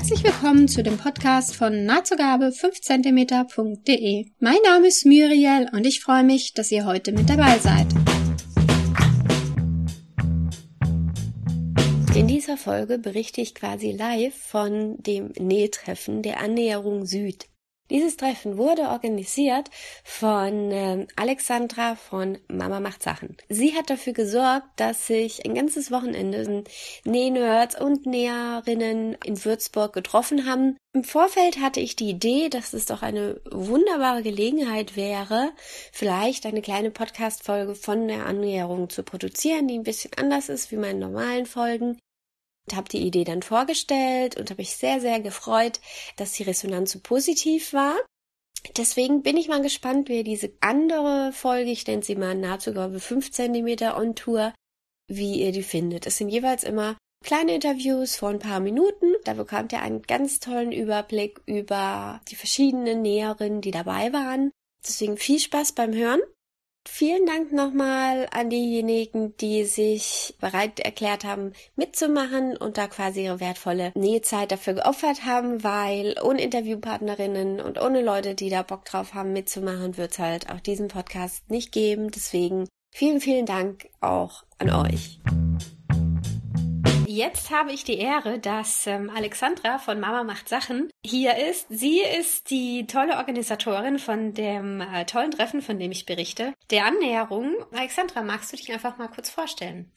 Herzlich willkommen zu dem Podcast von nahtzugabe 5cm.de. Mein Name ist Muriel und ich freue mich, dass ihr heute mit dabei seid. In dieser Folge berichte ich quasi live von dem Nähtreffen der Annäherung Süd. Dieses Treffen wurde organisiert von äh, Alexandra von Mama macht Sachen. Sie hat dafür gesorgt, dass sich ein ganzes Wochenende Nähnerds und Näherinnen in Würzburg getroffen haben. Im Vorfeld hatte ich die Idee, dass es doch eine wunderbare Gelegenheit wäre, vielleicht eine kleine Podcast-Folge von der Annäherung zu produzieren, die ein bisschen anders ist wie meine normalen Folgen habe die Idee dann vorgestellt und habe mich sehr, sehr gefreut, dass die Resonanz so positiv war. Deswegen bin ich mal gespannt, wie diese andere Folge, ich nenne sie mal Nahtzugabe 5 cm on Tour, wie ihr die findet. Es sind jeweils immer kleine Interviews vor ein paar Minuten. Da bekommt ihr einen ganz tollen Überblick über die verschiedenen Näherinnen, die dabei waren. Deswegen viel Spaß beim Hören. Vielen Dank nochmal an diejenigen, die sich bereit erklärt haben, mitzumachen und da quasi ihre wertvolle Nähzeit dafür geopfert haben, weil ohne Interviewpartnerinnen und ohne Leute, die da Bock drauf haben, mitzumachen, wird es halt auch diesen Podcast nicht geben. Deswegen vielen, vielen Dank auch an euch. Jetzt habe ich die Ehre, dass ähm, Alexandra von Mama macht Sachen hier ist. Sie ist die tolle Organisatorin von dem äh, tollen Treffen, von dem ich berichte, der Annäherung. Alexandra, magst du dich einfach mal kurz vorstellen?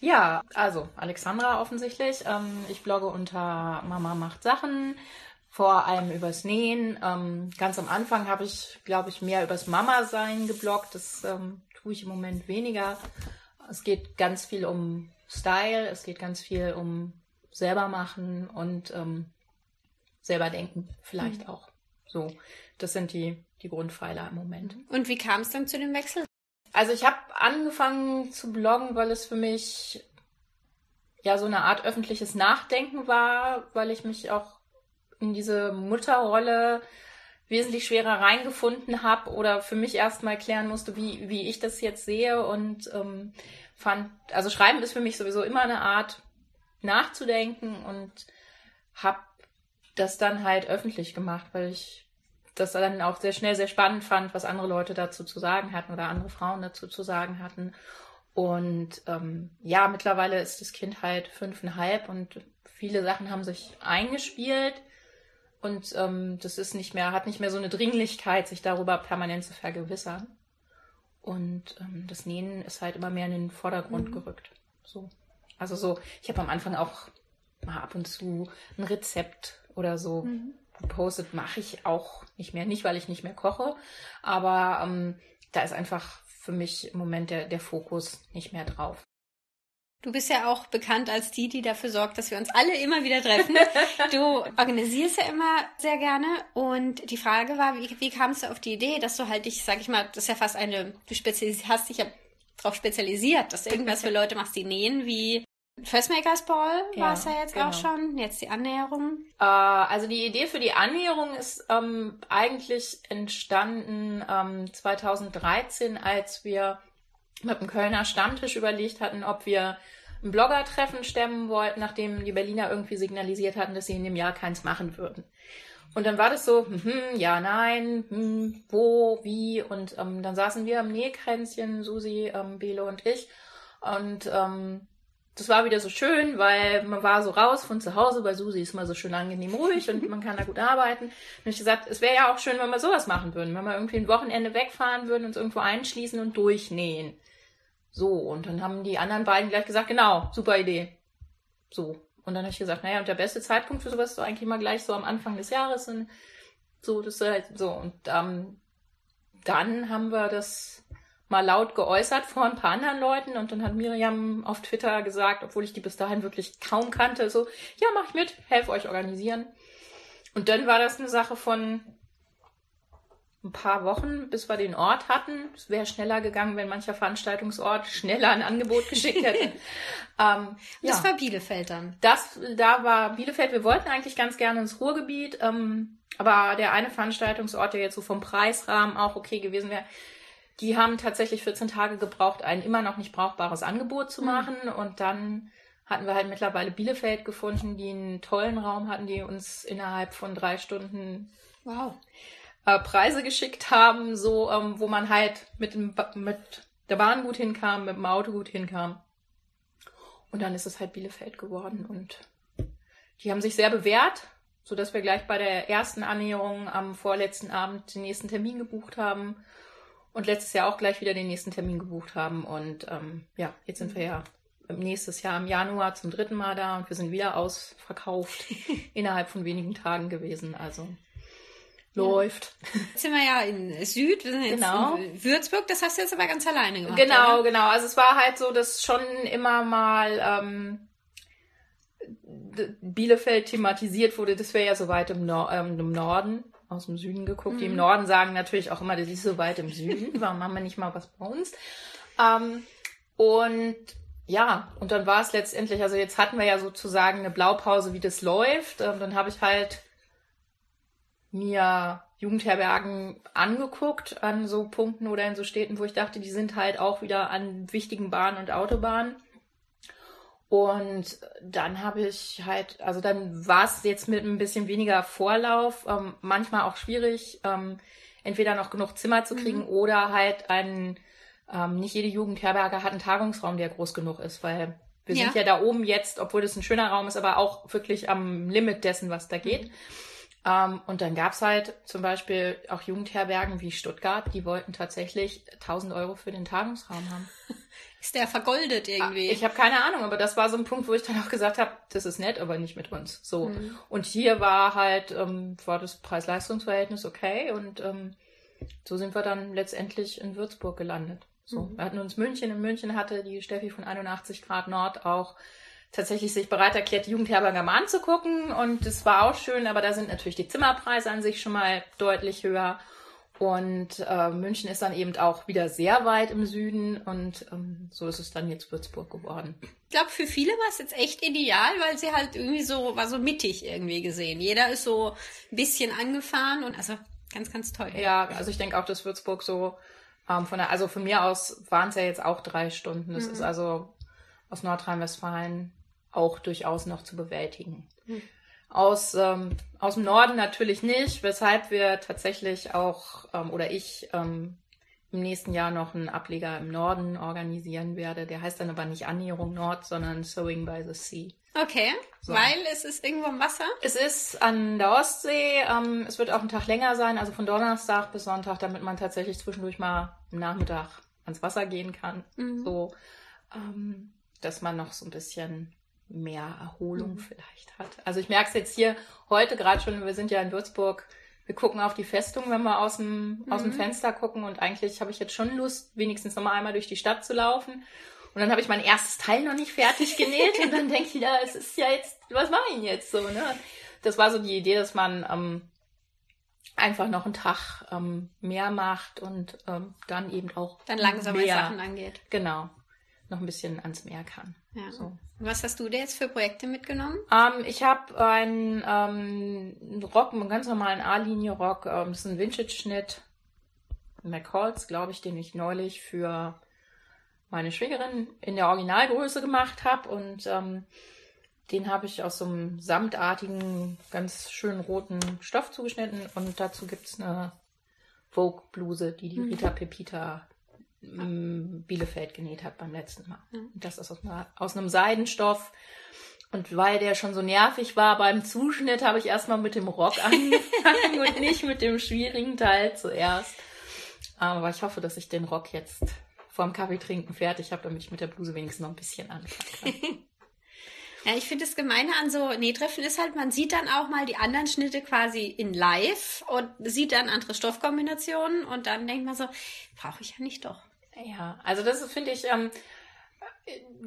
Ja, also Alexandra offensichtlich. Ähm, ich blogge unter Mama macht Sachen, vor allem übers Nähen. Ähm, ganz am Anfang habe ich, glaube ich, mehr übers Mama-Sein gebloggt. Das ähm, tue ich im Moment weniger. Es geht ganz viel um Style, es geht ganz viel um selber machen und ähm, selber denken vielleicht mhm. auch. So, das sind die, die Grundpfeiler im Moment. Und wie kam es dann zu dem Wechsel? Also ich habe angefangen zu bloggen, weil es für mich ja so eine Art öffentliches Nachdenken war, weil ich mich auch in diese Mutterrolle wesentlich schwerer reingefunden habe oder für mich erstmal klären musste, wie, wie ich das jetzt sehe und ähm, fand, also Schreiben ist für mich sowieso immer eine Art nachzudenken und habe das dann halt öffentlich gemacht, weil ich das dann auch sehr schnell sehr spannend fand, was andere Leute dazu zu sagen hatten oder andere Frauen dazu zu sagen hatten. Und ähm, ja, mittlerweile ist das Kind halt fünfeinhalb und viele Sachen haben sich eingespielt und ähm, das ist nicht mehr, hat nicht mehr so eine Dringlichkeit, sich darüber permanent zu vergewissern. Und ähm, das Nähen ist halt immer mehr in den Vordergrund mhm. gerückt. So. Also so, ich habe am Anfang auch mal ab und zu ein Rezept oder so mhm. gepostet, mache ich auch nicht mehr. Nicht, weil ich nicht mehr koche, aber ähm, da ist einfach für mich im Moment der, der Fokus nicht mehr drauf. Du bist ja auch bekannt als die, die dafür sorgt, dass wir uns alle immer wieder treffen. Du organisierst ja immer sehr gerne. Und die Frage war, wie, wie kamst du auf die Idee, dass du halt dich, sag ich mal, das ist ja fast eine, du hast dich ja darauf spezialisiert, dass du irgendwas für Leute machst, die nähen, wie First Makers Ball ja, war es ja jetzt genau. auch schon. Jetzt die Annäherung. Äh, also die Idee für die Annäherung ist ähm, eigentlich entstanden ähm, 2013, als wir mit dem Kölner Stammtisch überlegt hatten, ob wir ein Blogger-Treffen stemmen wollten, nachdem die Berliner irgendwie signalisiert hatten, dass sie in dem Jahr keins machen würden. Und dann war das so, hm, ja, nein, hm, wo, wie. Und ähm, dann saßen wir am Nähkränzchen, Susi, ähm, Belo und ich. Und ähm, das war wieder so schön, weil man war so raus von zu Hause, weil Susi ist immer so schön angenehm ruhig und man kann da gut arbeiten. Und ich gesagt, es wäre ja auch schön, wenn wir sowas machen würden, wenn wir irgendwie ein Wochenende wegfahren würden, uns irgendwo einschließen und durchnähen. So, und dann haben die anderen beiden gleich gesagt, genau, super Idee. So. Und dann habe ich gesagt, naja, und der beste Zeitpunkt für sowas ist doch eigentlich mal gleich so am Anfang des Jahres. Und so, das halt so. Und ähm, dann haben wir das mal laut geäußert vor ein paar anderen Leuten und dann hat Miriam auf Twitter gesagt, obwohl ich die bis dahin wirklich kaum kannte, so, ja, mach ich mit, helfe euch organisieren. Und dann war das eine Sache von, ein paar Wochen, bis wir den Ort hatten. Es wäre schneller gegangen, wenn mancher Veranstaltungsort schneller ein Angebot geschickt hätte. ähm, das ja. war Bielefeld dann. Das, da war Bielefeld. Wir wollten eigentlich ganz gerne ins Ruhrgebiet, ähm, aber der eine Veranstaltungsort, der jetzt so vom Preisrahmen auch okay gewesen wäre, die haben tatsächlich 14 Tage gebraucht, ein immer noch nicht brauchbares Angebot zu mhm. machen. Mhm. Und dann hatten wir halt mittlerweile Bielefeld gefunden, die einen tollen Raum hatten, die uns innerhalb von drei Stunden wow. äh, Preise geschickt haben, so ähm, wo man halt mit, dem, mit der Bahn gut hinkam, mit dem Auto gut hinkam. Und dann ist es halt Bielefeld geworden und die haben sich sehr bewährt, so dass wir gleich bei der ersten Annäherung am vorletzten Abend den nächsten Termin gebucht haben und letztes Jahr auch gleich wieder den nächsten Termin gebucht haben. Und ähm, ja, jetzt sind wir ja nächstes Jahr im Januar zum dritten Mal da und wir sind wieder ausverkauft innerhalb von wenigen Tagen gewesen. Also läuft. Jetzt sind wir ja in Süd, wir sind jetzt genau. in Würzburg, das hast du jetzt aber ganz alleine gemacht. Genau, oder? genau. Also es war halt so, dass schon immer mal ähm, Bielefeld thematisiert wurde, das wäre ja so weit im, Nor ähm, im Norden aus dem Süden geguckt. Mhm. Die im mhm. Norden sagen natürlich auch immer, das ist so weit im Süden. Warum haben wir nicht mal was bei uns? Ähm, und ja, und dann war es letztendlich, also jetzt hatten wir ja sozusagen eine Blaupause, wie das läuft. Ähm, dann habe ich halt mir Jugendherbergen angeguckt an so Punkten oder in so Städten, wo ich dachte, die sind halt auch wieder an wichtigen Bahnen und Autobahnen. Und dann habe ich halt, also dann war es jetzt mit ein bisschen weniger Vorlauf, ähm, manchmal auch schwierig, ähm, entweder noch genug Zimmer zu kriegen mhm. oder halt einen, ähm, nicht jede Jugendherberge hat einen Tagungsraum, der groß genug ist, weil wir ja. sind ja da oben jetzt, obwohl das ein schöner Raum ist, aber auch wirklich am Limit dessen, was da geht. Mhm. Ähm, und dann gab's halt zum Beispiel auch Jugendherbergen wie Stuttgart, die wollten tatsächlich 1000 Euro für den Tagungsraum haben. Ist der vergoldet irgendwie? Ich habe keine Ahnung, aber das war so ein Punkt, wo ich dann auch gesagt habe, das ist nett, aber nicht mit uns. So. Mhm. Und hier war halt, ähm, war das Preis-Leistungs-Verhältnis okay und ähm, so sind wir dann letztendlich in Würzburg gelandet. So. Mhm. Wir hatten uns München. In München hatte die Steffi von 81 Grad Nord auch tatsächlich sich bereit erklärt, die Jugendherberge mal anzugucken. Und das war auch schön, aber da sind natürlich die Zimmerpreise an sich schon mal deutlich höher. Und äh, München ist dann eben auch wieder sehr weit im Süden und ähm, so ist es dann jetzt Würzburg geworden. Ich glaube, für viele war es jetzt echt ideal, weil sie halt irgendwie so, war so mittig irgendwie gesehen. Jeder ist so ein bisschen angefahren und also ganz, ganz toll. Ja, also ich denke auch, dass Würzburg so ähm, von der, also von mir aus waren es ja jetzt auch drei Stunden. Das mhm. ist also aus Nordrhein-Westfalen auch durchaus noch zu bewältigen. Mhm. Aus, ähm, aus dem Norden natürlich nicht, weshalb wir tatsächlich auch, ähm, oder ich ähm, im nächsten Jahr noch einen Ableger im Norden organisieren werde. Der heißt dann aber nicht Annäherung Nord, sondern Sewing by the Sea. Okay, so. weil es ist irgendwo im Wasser? Es ist an der Ostsee. Ähm, es wird auch einen Tag länger sein, also von Donnerstag bis Sonntag, damit man tatsächlich zwischendurch mal am Nachmittag ans Wasser gehen kann. Mhm. So, ähm, dass man noch so ein bisschen mehr Erholung mhm. vielleicht hat. Also ich merke es jetzt hier heute gerade schon, wir sind ja in Würzburg, wir gucken auf die Festung, wenn wir aus dem, mhm. aus dem mhm. Fenster gucken und eigentlich habe ich jetzt schon Lust, wenigstens noch mal einmal durch die Stadt zu laufen. Und dann habe ich mein erstes Teil noch nicht fertig genäht und dann denke ich, ja, es ist ja jetzt, was mache ich denn jetzt so, ne? Das war so die Idee, dass man ähm, einfach noch einen Tag ähm, mehr macht und ähm, dann eben auch dann langsam mehr Sachen angeht. Genau noch ein bisschen ans Meer kann. Ja. So. Was hast du dir jetzt für Projekte mitgenommen? Ähm, ich habe einen ähm, Rock, einen ganz normalen A-Linie-Rock. Ähm, das ist ein Vintage-Schnitt. McCalls, glaube ich, den ich neulich für meine Schwägerin in der Originalgröße gemacht habe. Und ähm, den habe ich aus so einem samtartigen, ganz schönen roten Stoff zugeschnitten. Und dazu gibt es eine Vogue-Bluse, die die mhm. Rita Pepita Bielefeld genäht hat beim letzten Mal. Das ist aus, einer, aus einem Seidenstoff. Und weil der schon so nervig war beim Zuschnitt, habe ich erstmal mit dem Rock angefangen und nicht mit dem schwierigen Teil zuerst. Aber ich hoffe, dass ich den Rock jetzt vorm Kaffee trinken fertig habe, damit ich mit der Bluse wenigstens noch ein bisschen anfangen kann. Ja, ich finde das Gemeine an so Nähtreffen ist halt, man sieht dann auch mal die anderen Schnitte quasi in live und sieht dann andere Stoffkombinationen und dann denkt man so, brauche ich ja nicht doch. Ja, also das finde ich ähm,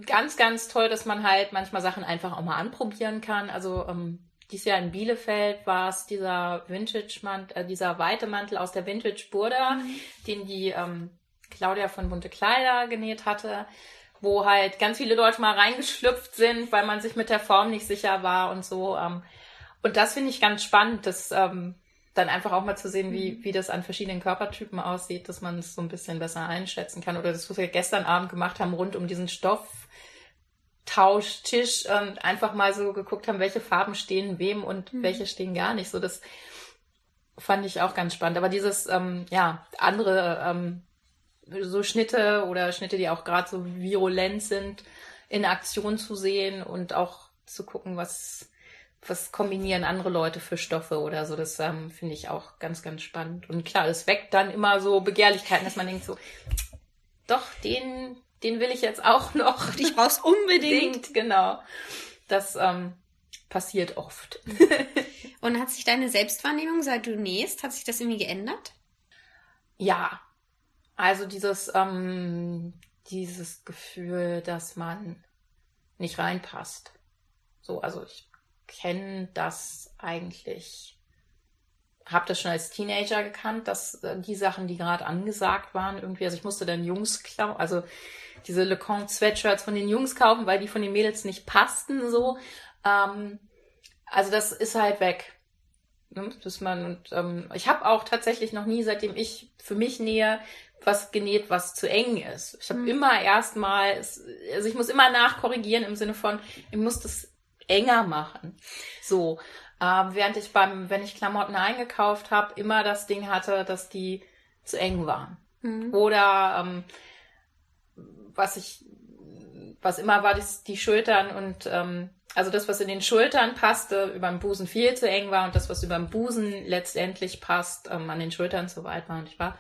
ganz, ganz toll, dass man halt manchmal Sachen einfach auch mal anprobieren kann. Also ähm, dieses Jahr in Bielefeld war es dieser Vintage-Mantel, äh, dieser weite Mantel aus der Vintage-Burda, mhm. den die ähm, Claudia von Bunte Kleider genäht hatte, wo halt ganz viele Leute mal reingeschlüpft sind, weil man sich mit der Form nicht sicher war und so. Ähm, und das finde ich ganz spannend, dass ähm, dann einfach auch mal zu sehen, wie, mhm. wie das an verschiedenen Körpertypen aussieht, dass man es so ein bisschen besser einschätzen kann. Oder das, was wir gestern Abend gemacht haben, rund um diesen Stoffteil, Tauschtisch ähm, einfach mal so geguckt haben, welche Farben stehen wem und mhm. welche stehen gar nicht. So das fand ich auch ganz spannend. Aber dieses, ähm, ja, andere ähm, so Schnitte oder Schnitte, die auch gerade so virulent sind, in Aktion zu sehen und auch zu gucken, was, was kombinieren andere Leute für Stoffe oder so. Das ähm, finde ich auch ganz, ganz spannend. Und klar, es weckt dann immer so Begehrlichkeiten, dass man denkt so, doch, den, den will ich jetzt auch noch. Ich brauch's unbedingt. Genau. Das ähm, passiert oft. Und hat sich deine Selbstwahrnehmung, seit du nähst, hat sich das irgendwie geändert? Ja. Also dieses, ähm, dieses Gefühl, dass man nicht reinpasst. So, also ich kenne das eigentlich, habe das schon als Teenager gekannt, dass äh, die Sachen, die gerade angesagt waren, irgendwie, also ich musste dann Jungs klauen, also diese Le Con Sweatshirts von den Jungs kaufen, weil die von den Mädels nicht passten, so. Ähm, also das ist halt weg. Ne? Dass man, und, ähm, ich habe auch tatsächlich noch nie, seitdem ich für mich nähe, was genäht, was zu eng ist. Ich habe mhm. immer erstmal, also ich muss immer nachkorrigieren im Sinne von, ich muss das enger machen. So, ähm, während ich beim, wenn ich Klamotten eingekauft habe, immer das Ding hatte, dass die zu eng waren. Mhm. Oder ähm, was ich, was immer war, das, die Schultern und ähm, also das, was in den Schultern passte, über dem Busen viel zu eng war und das, was über dem Busen letztendlich passt, ähm, an den Schultern zu weit war. Und ich war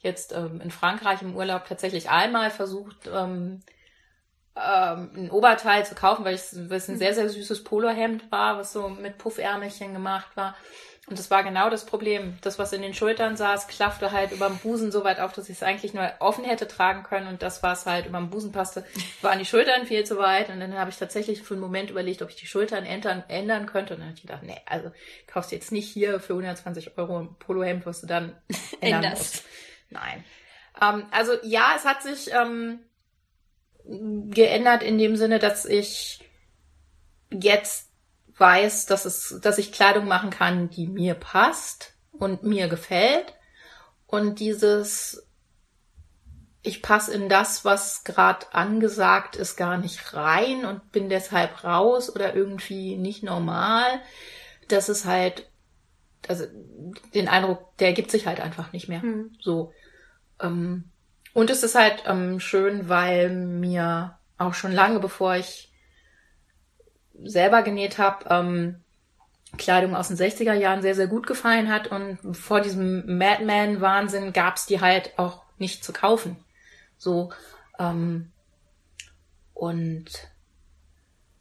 jetzt ähm, in Frankreich im Urlaub tatsächlich einmal versucht, ähm, ähm, ein Oberteil zu kaufen, weil es ein mhm. sehr, sehr süßes Polohemd war, was so mit Puffärmelchen gemacht war. Und das war genau das Problem. Das, was in den Schultern saß, klaffte halt über dem Busen so weit auf, dass ich es eigentlich nur offen hätte tragen können. Und das, was halt über dem Busen passte, war an die Schultern viel zu weit. Und dann habe ich tatsächlich für einen Moment überlegt, ob ich die Schultern ändern, ändern könnte. Und dann habe ich gedacht, nee, also kaufst du jetzt nicht hier für 120 Euro ein Polohemd, was du dann ändern musst. Nein. Ähm, also ja, es hat sich ähm, geändert in dem Sinne, dass ich jetzt weiß, dass es, dass ich Kleidung machen kann, die mir passt und mir gefällt. Und dieses, ich passe in das, was gerade angesagt ist, gar nicht rein und bin deshalb raus oder irgendwie nicht normal. Das ist halt, also den Eindruck, der ergibt sich halt einfach nicht mehr. Mhm. So. Ähm, und es ist halt ähm, schön, weil mir auch schon lange, bevor ich selber genäht habe, ähm, Kleidung aus den 60er Jahren sehr, sehr gut gefallen hat. Und vor diesem Madman-Wahnsinn gab's die halt auch nicht zu kaufen. So. Ähm, und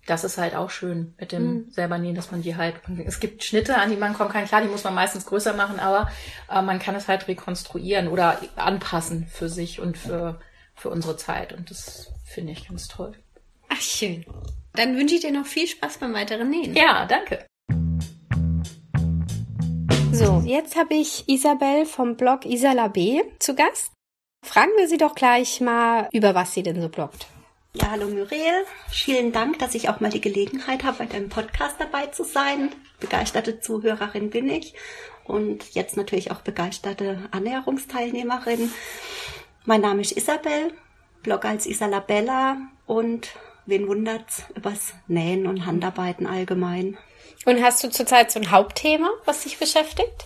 das ist halt auch schön mit dem mhm. selber nähen, dass man die halt, es gibt Schnitte, an die man kommen kann. Klar, die muss man meistens größer machen, aber äh, man kann es halt rekonstruieren oder anpassen für sich und für, für unsere Zeit. Und das finde ich ganz toll. Ach, schön. Dann wünsche ich dir noch viel Spaß beim weiteren Nähen. Ja, danke. So, jetzt habe ich Isabel vom Blog Isala B zu Gast. Fragen wir sie doch gleich mal, über was sie denn so bloggt. Ja, hallo Muriel. Vielen Dank, dass ich auch mal die Gelegenheit habe, bei deinem Podcast dabei zu sein. Begeisterte Zuhörerin bin ich und jetzt natürlich auch begeisterte Annäherungsteilnehmerin. Mein Name ist Isabel, blog als Isalabella und wen wundert's übers Nähen und Handarbeiten allgemein. Und hast du zurzeit so ein Hauptthema, was dich beschäftigt?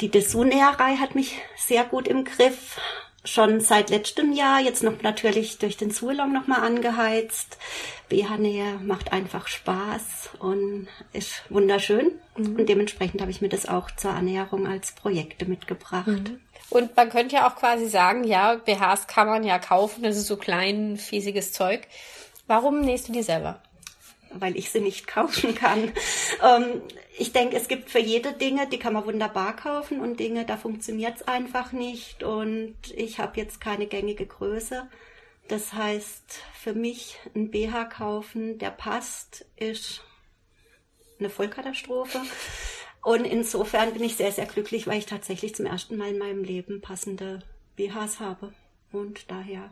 Die Dessous-Näherei hat mich sehr gut im Griff schon seit letztem Jahr, jetzt noch natürlich durch den Zulong nochmal angeheizt. BH-Nähe macht einfach Spaß und ist wunderschön. Mhm. Und dementsprechend habe ich mir das auch zur Annäherung als Projekte mitgebracht. Mhm. Und man könnte ja auch quasi sagen, ja, BHs kann man ja kaufen, das ist so klein, fiesiges Zeug. Warum nähst du die selber? Weil ich sie nicht kaufen kann. Ähm, ich denke, es gibt für jede Dinge, die kann man wunderbar kaufen und Dinge, da funktioniert es einfach nicht und ich habe jetzt keine gängige Größe. Das heißt, für mich ein BH kaufen, der passt, ist eine Vollkatastrophe. Und insofern bin ich sehr, sehr glücklich, weil ich tatsächlich zum ersten Mal in meinem Leben passende BHs habe. Und daher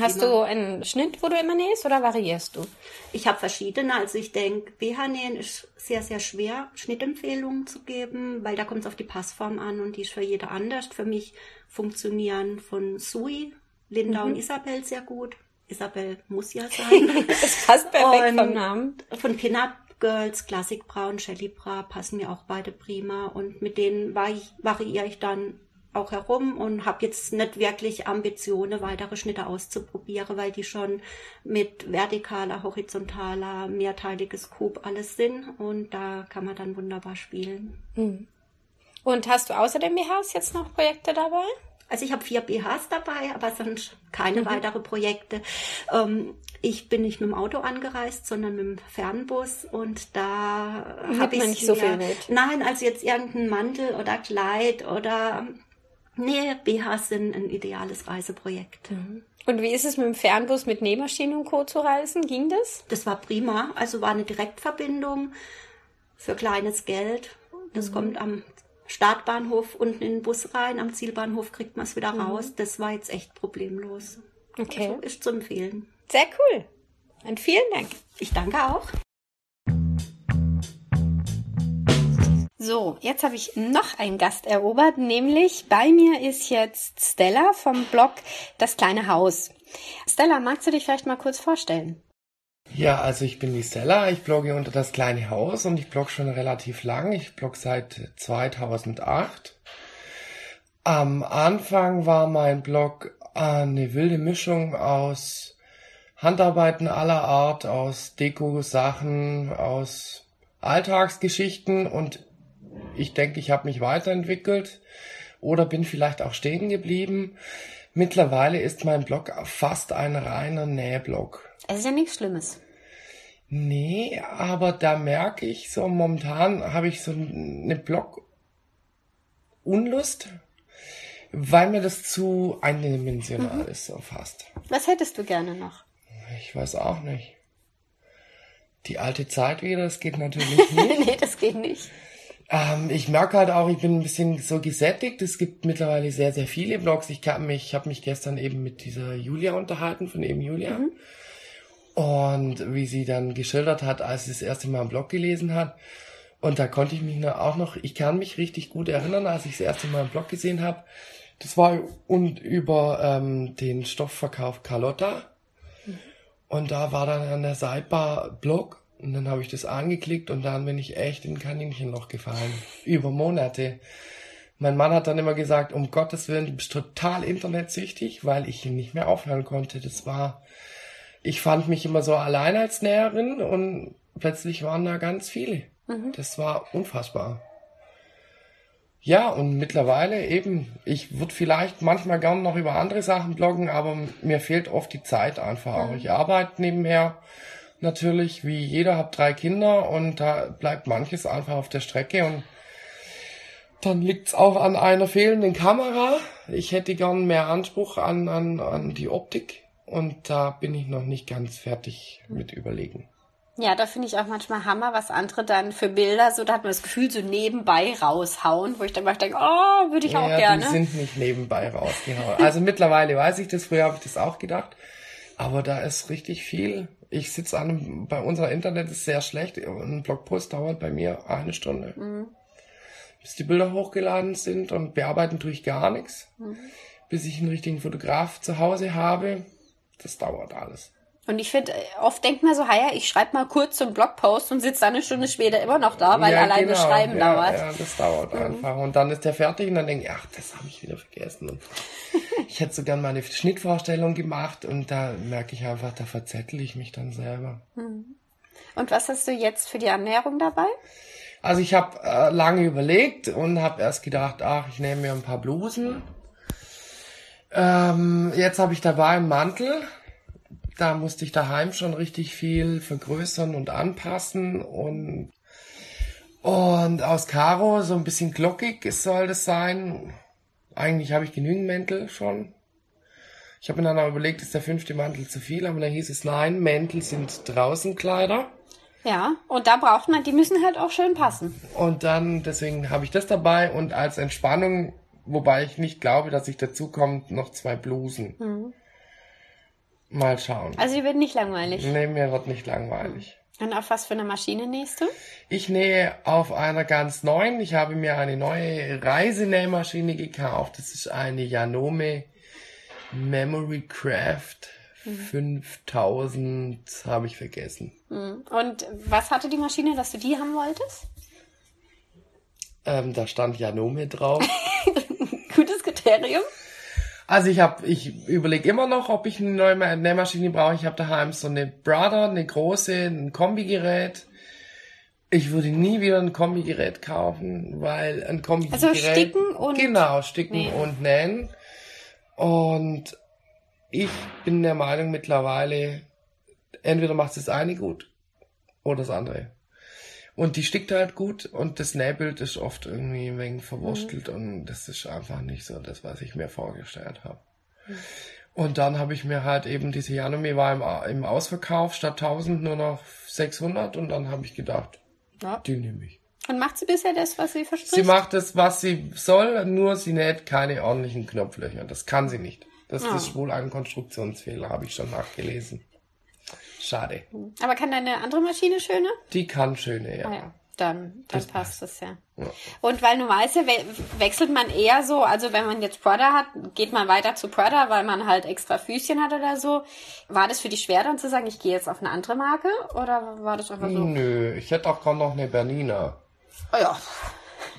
Hast du einen Schnitt, wo du immer nähst oder variierst du? Ich habe verschiedene. Also ich denke, BH-Nähen ist sehr, sehr schwer, Schnittempfehlungen zu geben, weil da kommt es auf die Passform an und die ist für jeder anders. Für mich funktionieren von Sui, Linda mhm. und Isabel sehr gut. Isabel muss ja sein. das passt perfekt Und vom Namen. Von Pin-Up Girls, Classic Braun, Shelly Bra passen mir auch beide prima. Und mit denen variiere ich dann auch herum und habe jetzt nicht wirklich Ambitionen, weitere Schnitte auszuprobieren, weil die schon mit vertikaler, horizontaler, mehrteiliges Coop alles sind und da kann man dann wunderbar spielen. Hm. Und hast du außer dem BHs jetzt noch Projekte dabei? Also ich habe vier BHs dabei, aber sonst keine mhm. weitere Projekte. Ähm, ich bin nicht mit dem Auto angereist, sondern mit dem Fernbus und da habe ich nicht so viel mit. Nein, also jetzt irgendein Mantel oder Kleid oder nee, BHs sind ein ideales Reiseprojekt. Mhm. Und wie ist es mit dem Fernbus mit Nähmaschinen und Co. zu reisen? Ging das? Das war prima. Also war eine Direktverbindung für kleines Geld. Das mhm. kommt am Startbahnhof unten in den Bus rein, am Zielbahnhof kriegt man es wieder mhm. raus. Das war jetzt echt problemlos. Okay. Also ist zu empfehlen. Sehr cool. Und vielen Dank. Ich danke auch. So, jetzt habe ich noch einen Gast erobert, nämlich bei mir ist jetzt Stella vom Blog Das kleine Haus. Stella, magst du dich vielleicht mal kurz vorstellen? Ja, also ich bin die Stella, ich blogge unter das kleine Haus und ich blogge schon relativ lang. Ich blogge seit 2008. Am Anfang war mein Blog eine wilde Mischung aus Handarbeiten aller Art, aus Deko-Sachen, aus Alltagsgeschichten und ich denke, ich habe mich weiterentwickelt oder bin vielleicht auch stehen geblieben. Mittlerweile ist mein Blog fast ein reiner Nähblog. Es ist ja nichts Schlimmes. Nee, aber da merke ich so, momentan habe ich so eine Blog-Unlust, weil mir das zu eindimensional mhm. ist, so fast. Was hättest du gerne noch? Ich weiß auch nicht. Die alte Zeit wieder, das geht natürlich nicht. nee, das geht nicht. Ähm, ich merke halt auch, ich bin ein bisschen so gesättigt. Es gibt mittlerweile sehr, sehr viele Blogs. Ich kann mich, ich habe mich gestern eben mit dieser Julia unterhalten, von eben Julia. Mhm. Und wie sie dann geschildert hat, als sie das erste Mal einen Blog gelesen hat. Und da konnte ich mich auch noch, ich kann mich richtig gut erinnern, als ich das erste Mal einen Blog gesehen habe. Das war und über ähm, den Stoffverkauf Carlotta. Mhm. Und da war dann an der Sidebar Blog und dann habe ich das angeklickt und dann bin ich echt in ein Kaninchenloch gefallen. Über Monate. Mein Mann hat dann immer gesagt, um Gottes Willen, du bist total internetsüchtig, weil ich ihn nicht mehr aufhören konnte. Das war, ich fand mich immer so allein als Näherin und plötzlich waren da ganz viele. Mhm. Das war unfassbar. Ja, und mittlerweile eben, ich würde vielleicht manchmal gern noch über andere Sachen bloggen, aber mir fehlt oft die Zeit einfach auch. Mhm. Ich arbeite nebenher natürlich, wie jeder, habe drei Kinder und da bleibt manches einfach auf der Strecke und dann liegt's auch an einer fehlenden Kamera. Ich hätte gern mehr Anspruch an, an, an die Optik und da bin ich noch nicht ganz fertig mit überlegen. Ja, da finde ich auch manchmal Hammer, was andere dann für Bilder, so da hat man das Gefühl, so nebenbei raushauen, wo ich dann mal denke, oh, würde ich ja, auch gerne. Die sind nicht nebenbei rausgehauen. Also mittlerweile weiß ich das, früher habe ich das auch gedacht. Aber da ist richtig viel. Ich sitze an, bei unserer Internet ist sehr schlecht. Ein Blogpost dauert bei mir eine Stunde. Mhm. Bis die Bilder hochgeladen sind und bearbeiten tue ich gar nichts. Mhm. Bis ich einen richtigen Fotograf zu Hause habe, das dauert alles. Und ich finde, oft denkt man so, ja, ich schreibe mal kurz so einen Blogpost und sitze dann eine Stunde später immer noch da, weil ja, alleine genau. Schreiben ja, dauert. Ja, das dauert mhm. einfach. Und dann ist der fertig und dann denke ich, ach, das habe ich wieder vergessen. Ich hätte so gern meine Schnittvorstellung gemacht und da merke ich einfach, da verzettel ich mich dann selber. Mhm. Und was hast du jetzt für die Ernährung dabei? Also ich habe äh, lange überlegt und habe erst gedacht, ach, ich nehme mir ein paar Blusen. Ähm, jetzt habe ich dabei einen Mantel da musste ich daheim schon richtig viel vergrößern und anpassen und und aus Karo so ein bisschen glockig soll das sein. Eigentlich habe ich genügend Mäntel schon. Ich habe mir dann auch überlegt, ist der fünfte Mantel zu viel, aber dann hieß es nein, Mäntel sind draußen Kleider. Ja, und da braucht man, die müssen halt auch schön passen. Und dann, deswegen habe ich das dabei und als Entspannung, wobei ich nicht glaube, dass ich dazu kommt, noch zwei Blusen. Mhm. Mal schauen. Also die wird nicht langweilig. Nee, mir wird nicht langweilig. Und auf was für eine Maschine nähst du? Ich nähe auf einer ganz neuen. Ich habe mir eine neue Reisenähmaschine gekauft. Das ist eine Yanome Memory Craft 5000 habe ich vergessen. Mhm. Und was hatte die Maschine, dass du die haben wolltest? Ähm, da stand Janome drauf. Gutes Kriterium. Also ich habe, ich überlege immer noch, ob ich eine neue Nähmaschine brauche. Ich habe daheim so eine Brother, eine große, ein Kombigerät. Ich würde nie wieder ein Kombigerät kaufen, weil ein Kombigerät. Also sticken und genau sticken nähen. und nähen. Und ich bin der Meinung mittlerweile, entweder macht das eine gut oder das andere. Und die stickt halt gut und das Nähbild ist oft irgendwie ein wenig verwurstelt mhm. und das ist einfach nicht so das, was ich mir vorgestellt habe. Mhm. Und dann habe ich mir halt eben diese Janome war im, im Ausverkauf statt 1000 nur noch 600 und dann habe ich gedacht, ja. die nehme ich. Und macht sie bisher das, was sie verspricht? Sie macht das, was sie soll, nur sie näht keine ordentlichen Knopflöcher. Das kann sie nicht. Das oh. ist wohl ein Konstruktionsfehler, habe ich schon nachgelesen. Schade. Aber kann deine andere Maschine schöne? Die kann schöne, ja. Ah, ja. Dann, dann passt es ja. ja. Und weil normalerweise we wechselt man eher so, also wenn man jetzt Prada hat, geht man weiter zu Prada, weil man halt extra Füßchen hat oder so. War das für dich schwer dann zu sagen, ich gehe jetzt auf eine andere Marke? Oder war das einfach so? Nö, ich hätte auch kaum noch eine Bernina. Oh ja.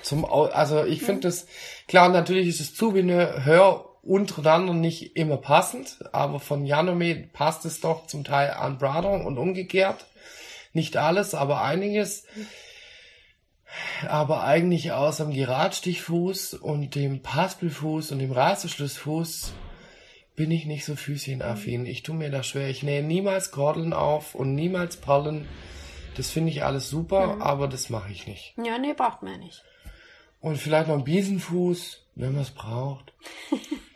Zum, also ich finde mhm. das, klar, natürlich ist es Zubehör untereinander nicht immer passend, aber von Janome passt es doch zum Teil an Brother und umgekehrt. Nicht alles, aber einiges. Aber eigentlich außer dem Geradstichfuß und dem Paspelfuß und dem Reißverschlussfuß bin ich nicht so füßchenaffin. Ich tue mir das schwer. Ich nähe niemals Kordeln auf und niemals Perlen. Das finde ich alles super, mhm. aber das mache ich nicht. Ja, nee, braucht man nicht. Und vielleicht noch ein Biesenfuß, wenn man es braucht.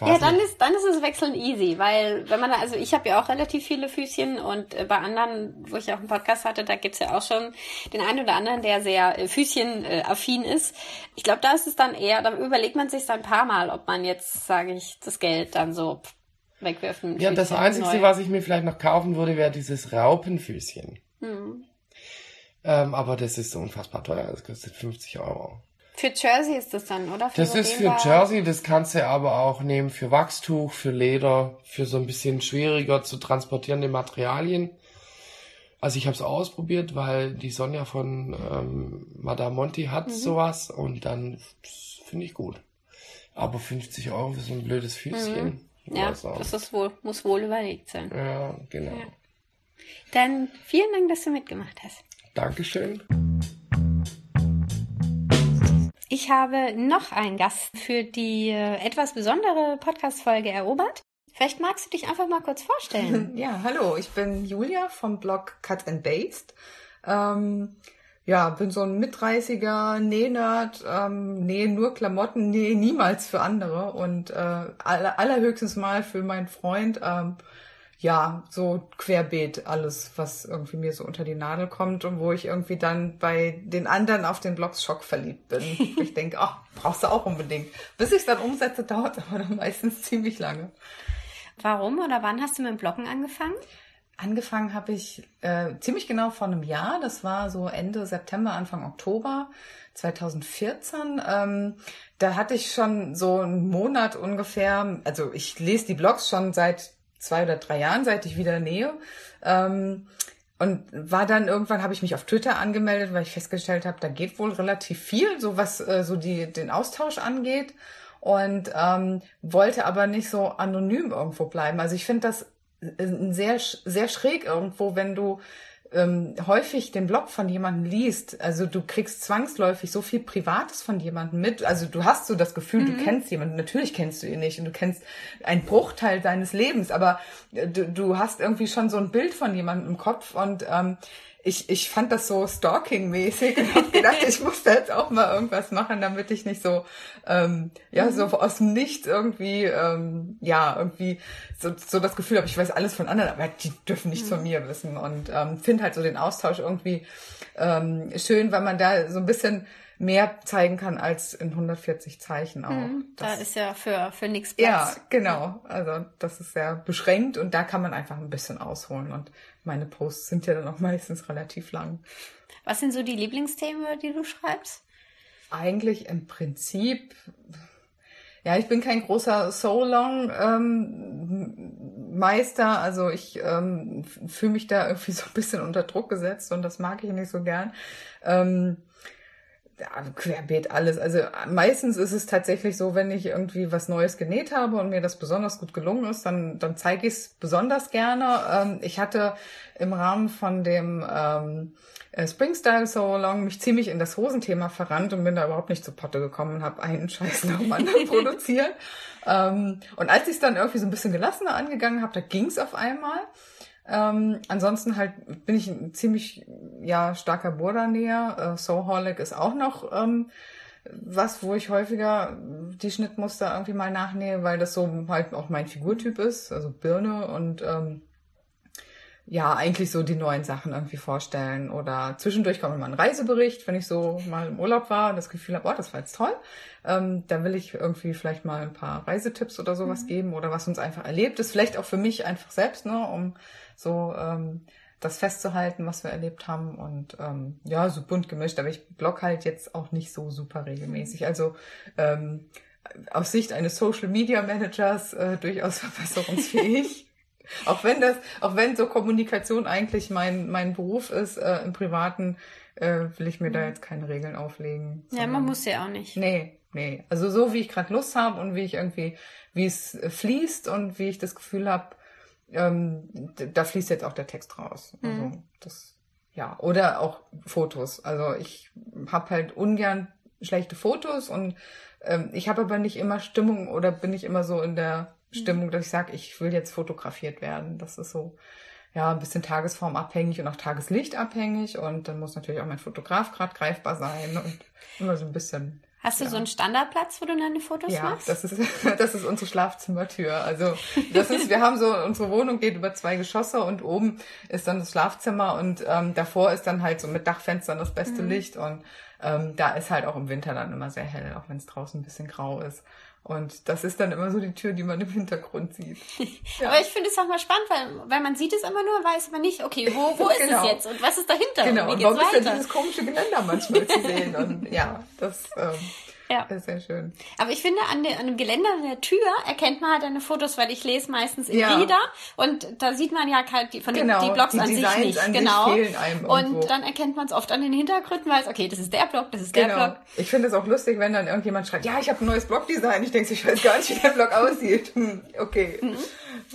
Ja, dann ist, dann ist es Wechseln easy, weil wenn man, also ich habe ja auch relativ viele Füßchen und äh, bei anderen, wo ich auch einen Podcast hatte, da gibt's ja auch schon den einen oder anderen, der sehr äh, Füßchen-affin ist. Ich glaube, da ist es dann eher, da überlegt man sich ein paar Mal, ob man jetzt, sage ich, das Geld dann so wegwerfen. Ja, das Einzige, was ich mir vielleicht noch kaufen würde, wäre dieses Raupenfüßchen. Mhm. Ähm, aber das ist so unfassbar teuer, das kostet 50 Euro. Für Jersey ist das dann, oder? Für das ist für Jersey, das kannst du aber auch nehmen für Wachstuch, für Leder, für so ein bisschen schwieriger zu transportierende Materialien. Also ich habe es ausprobiert, weil die Sonja von ähm, Madame Monti hat mhm. sowas und dann finde ich gut. Aber 50 Euro für so ein blödes Füßchen. Mhm. Ja, das ist wohl, muss wohl überlegt sein. Ja, genau. Ja. Dann vielen Dank, dass du mitgemacht hast. Dankeschön. Ich habe noch einen Gast für die äh, etwas besondere Podcast-Folge erobert. Vielleicht magst du dich einfach mal kurz vorstellen. Ja, hallo, ich bin Julia vom Blog Cut and Based. Ähm, ja, bin so ein Mitreißiger Nähnerd, ähm, nähe nur Klamotten, nähe niemals für andere und äh, aller, allerhöchstens mal für meinen Freund. Ähm, ja, so querbeet alles, was irgendwie mir so unter die Nadel kommt und wo ich irgendwie dann bei den anderen auf den Blogs Schock verliebt bin. ich denke, ach, brauchst du auch unbedingt. Bis ich es dann umsetze, dauert aber dann meistens ziemlich lange. Warum oder wann hast du mit dem Bloggen angefangen? Angefangen habe ich äh, ziemlich genau vor einem Jahr. Das war so Ende September, Anfang Oktober 2014. Ähm, da hatte ich schon so einen Monat ungefähr. Also ich lese die Blogs schon seit zwei oder drei Jahren, seit ich wieder nähe. Ähm, und war dann irgendwann habe ich mich auf Twitter angemeldet, weil ich festgestellt habe, da geht wohl relativ viel, so was äh, so die den Austausch angeht und ähm, wollte aber nicht so anonym irgendwo bleiben. Also ich finde das äh, sehr sehr schräg irgendwo, wenn du ähm, häufig den Blog von jemandem liest, also du kriegst zwangsläufig so viel Privates von jemandem mit. Also du hast so das Gefühl, mhm. du kennst jemanden. Natürlich kennst du ihn nicht und du kennst einen Bruchteil deines Lebens, aber äh, du, du hast irgendwie schon so ein Bild von jemandem im Kopf und ähm, ich, ich fand das so stalking-mäßig und habe gedacht, ich muss da jetzt auch mal irgendwas machen, damit ich nicht so, ähm, ja, mhm. so aus dem Nichts irgendwie, ähm, ja, irgendwie so, so das Gefühl habe, ich weiß alles von anderen, aber die dürfen nichts mhm. von mir wissen. Und ähm, finde halt so den Austausch irgendwie ähm, schön, weil man da so ein bisschen mehr zeigen kann als in 140 Zeichen auch. Mhm, da ist ja für, für nichts Platz. Ja, genau. Also das ist sehr beschränkt und da kann man einfach ein bisschen ausholen und meine Posts sind ja dann auch meistens relativ lang. Was sind so die Lieblingsthemen, die du schreibst? Eigentlich im Prinzip, ja, ich bin kein großer So Long ähm. Also ich ähm, fühle mich da irgendwie so ein bisschen unter Druck gesetzt und das mag ich nicht so gern. Ähm, ja, querbeet alles. Also meistens ist es tatsächlich so, wenn ich irgendwie was Neues genäht habe und mir das besonders gut gelungen ist, dann, dann zeige ich es besonders gerne. Ähm, ich hatte im Rahmen von dem ähm, äh, Springstyle So Long mich ziemlich in das Hosenthema verrannt und bin da überhaupt nicht zu Potte gekommen und habe einen Scheiß nach dem anderen produziert. Ähm, und als ich es dann irgendwie so ein bisschen gelassener angegangen habe, da ging es auf einmal. Ähm, ansonsten halt bin ich ein ziemlich ja starker Burda-Näher. Äh, Soholic ist auch noch ähm, was, wo ich häufiger die Schnittmuster irgendwie mal nachnähe, weil das so halt auch mein Figurtyp ist, also Birne und ähm, ja, eigentlich so die neuen Sachen irgendwie vorstellen. Oder zwischendurch kommt mal ein Reisebericht, wenn ich so mal im Urlaub war und das Gefühl habe, oh, das war jetzt toll. Ähm, da will ich irgendwie vielleicht mal ein paar Reisetipps oder sowas mhm. geben oder was uns einfach erlebt ist. Vielleicht auch für mich einfach selbst, ne, um so ähm, das festzuhalten, was wir erlebt haben. Und ähm, ja, so bunt gemischt. Aber ich blog halt jetzt auch nicht so super regelmäßig. Also ähm, aus Sicht eines Social Media Managers äh, durchaus verbesserungsfähig. auch wenn das, auch wenn so Kommunikation eigentlich mein, mein Beruf ist, äh, im Privaten, äh, will ich mir da jetzt keine Regeln auflegen. Ja, man muss ja auch nicht. Nee, nee. Also so wie ich gerade Lust habe und wie ich irgendwie, wie es fließt und wie ich das Gefühl habe, ähm, da fließt jetzt auch der Text raus. Also mhm. das, ja. Oder auch Fotos. Also ich habe halt ungern schlechte Fotos und ähm, ich habe aber nicht immer Stimmung oder bin ich immer so in der Stimmung, dass ich sage, ich will jetzt fotografiert werden. Das ist so, ja, ein bisschen tagesformabhängig und auch tageslichtabhängig. Und dann muss natürlich auch mein Fotograf gerade greifbar sein und immer so ein bisschen. Hast du ja. so einen Standardplatz, wo du deine Fotos ja, machst? Ja, das ist, das ist unsere Schlafzimmertür. Also, das ist, wir haben so, unsere Wohnung geht über zwei Geschosse und oben ist dann das Schlafzimmer und ähm, davor ist dann halt so mit Dachfenstern das beste mhm. Licht und ähm, da ist halt auch im Winter dann immer sehr hell, auch wenn es draußen ein bisschen grau ist. Und das ist dann immer so die Tür, die man im Hintergrund sieht. Ja. Aber ich finde es auch mal spannend, weil, weil man sieht es immer nur, weiß aber nicht, okay, wo, wo ist genau. es jetzt und was ist dahinter? Genau, und, und warum weiter? ist denn dieses komische Geländer manchmal zu sehen? Und ja, das ähm, ja. Das ist sehr schön. Aber ich finde, an, der, an dem Geländer an der Tür erkennt man halt deine Fotos, weil ich lese meistens in ja. Lieder und da sieht man ja halt die, von genau, den die Blogs die an Designs sich nicht. An genau. Sich fehlen einem und dann erkennt man es oft an den Hintergründen, weil es, okay, das ist der Blog, das ist der genau. Blog. Ich finde es auch lustig, wenn dann irgendjemand schreibt, ja, ich habe ein neues Blogdesign. Ich denke, ich weiß gar nicht, wie der Blog aussieht. Hm, okay. Mhm.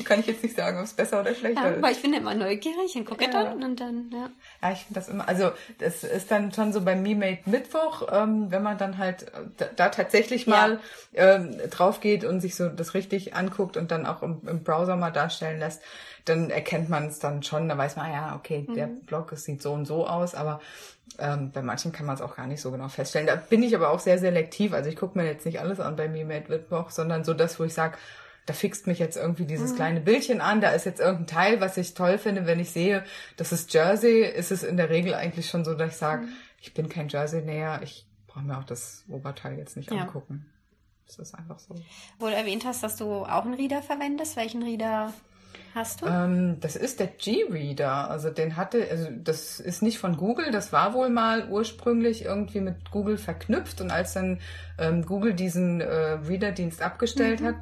Kann ich jetzt nicht sagen, ob es besser oder schlechter ja, ist. Aber ich bin immer neugierig und gucke ja. dann und dann, ja. Ja, ich finde das immer, also das ist dann schon so beim Me-Made Mittwoch, ähm, wenn man dann halt da, da tatsächlich mal ja. ähm, drauf geht und sich so das richtig anguckt und dann auch im, im Browser mal darstellen lässt, dann erkennt man es dann schon, da weiß man, ja, okay, mhm. der Blog es sieht so und so aus, aber ähm, bei manchen kann man es auch gar nicht so genau feststellen. Da bin ich aber auch sehr selektiv. Also ich gucke mir jetzt nicht alles an bei Me-Made Mittwoch, sondern so das, wo ich sage, da fixt mich jetzt irgendwie dieses mhm. kleine Bildchen an, da ist jetzt irgendein Teil, was ich toll finde, wenn ich sehe, das ist Jersey, ist es in der Regel eigentlich schon so, dass ich sage, mhm. ich bin kein Jersey-Näher, ich brauche mir auch das Oberteil jetzt nicht ja. angucken. Das ist einfach so. Wo du erwähnt hast, dass du auch einen Reader verwendest, welchen Reader hast du? Ähm, das ist der G-Reader. Also den hatte, also das ist nicht von Google, das war wohl mal ursprünglich irgendwie mit Google verknüpft und als dann ähm, Google diesen äh, Reader-Dienst abgestellt mhm. hat,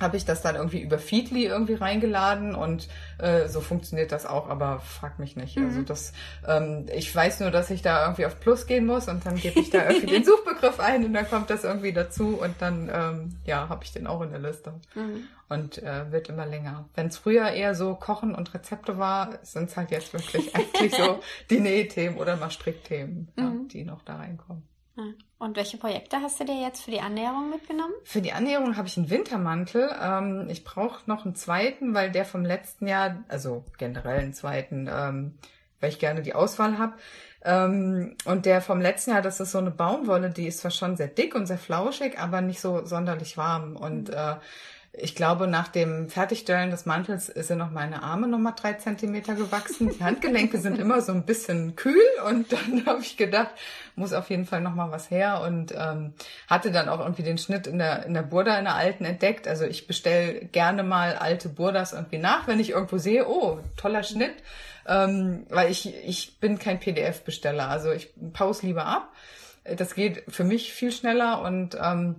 habe ich das dann irgendwie über Feedly irgendwie reingeladen und äh, so funktioniert das auch, aber frag mich nicht. Mhm. Also das, ähm, ich weiß nur, dass ich da irgendwie auf Plus gehen muss und dann gebe ich da irgendwie den Suchbegriff ein und dann kommt das irgendwie dazu und dann ähm, ja habe ich den auch in der Liste mhm. und äh, wird immer länger. Wenn es früher eher so Kochen und Rezepte war, sind es halt jetzt wirklich eigentlich so die Nähthemen oder mal Strickthemen, mhm. ja, die noch da reinkommen. Und welche Projekte hast du dir jetzt für die Annäherung mitgenommen? Für die Annäherung habe ich einen Wintermantel. Ähm, ich brauche noch einen zweiten, weil der vom letzten Jahr, also generell einen zweiten, ähm, weil ich gerne die Auswahl habe. Ähm, und der vom letzten Jahr, das ist so eine Baumwolle, die ist zwar schon sehr dick und sehr flauschig, aber nicht so sonderlich warm. Und mhm. äh, ich glaube, nach dem Fertigstellen des Mantels sind noch meine Arme noch mal drei Zentimeter gewachsen. Die Handgelenke sind immer so ein bisschen kühl und dann habe ich gedacht, muss auf jeden Fall noch mal was her und ähm, hatte dann auch irgendwie den Schnitt in der in der Burda in der alten entdeckt. Also ich bestelle gerne mal alte Burdas irgendwie nach, wenn ich irgendwo sehe, oh toller Schnitt, ähm, weil ich ich bin kein PDF-Besteller. Also ich pause lieber ab. Das geht für mich viel schneller und ähm,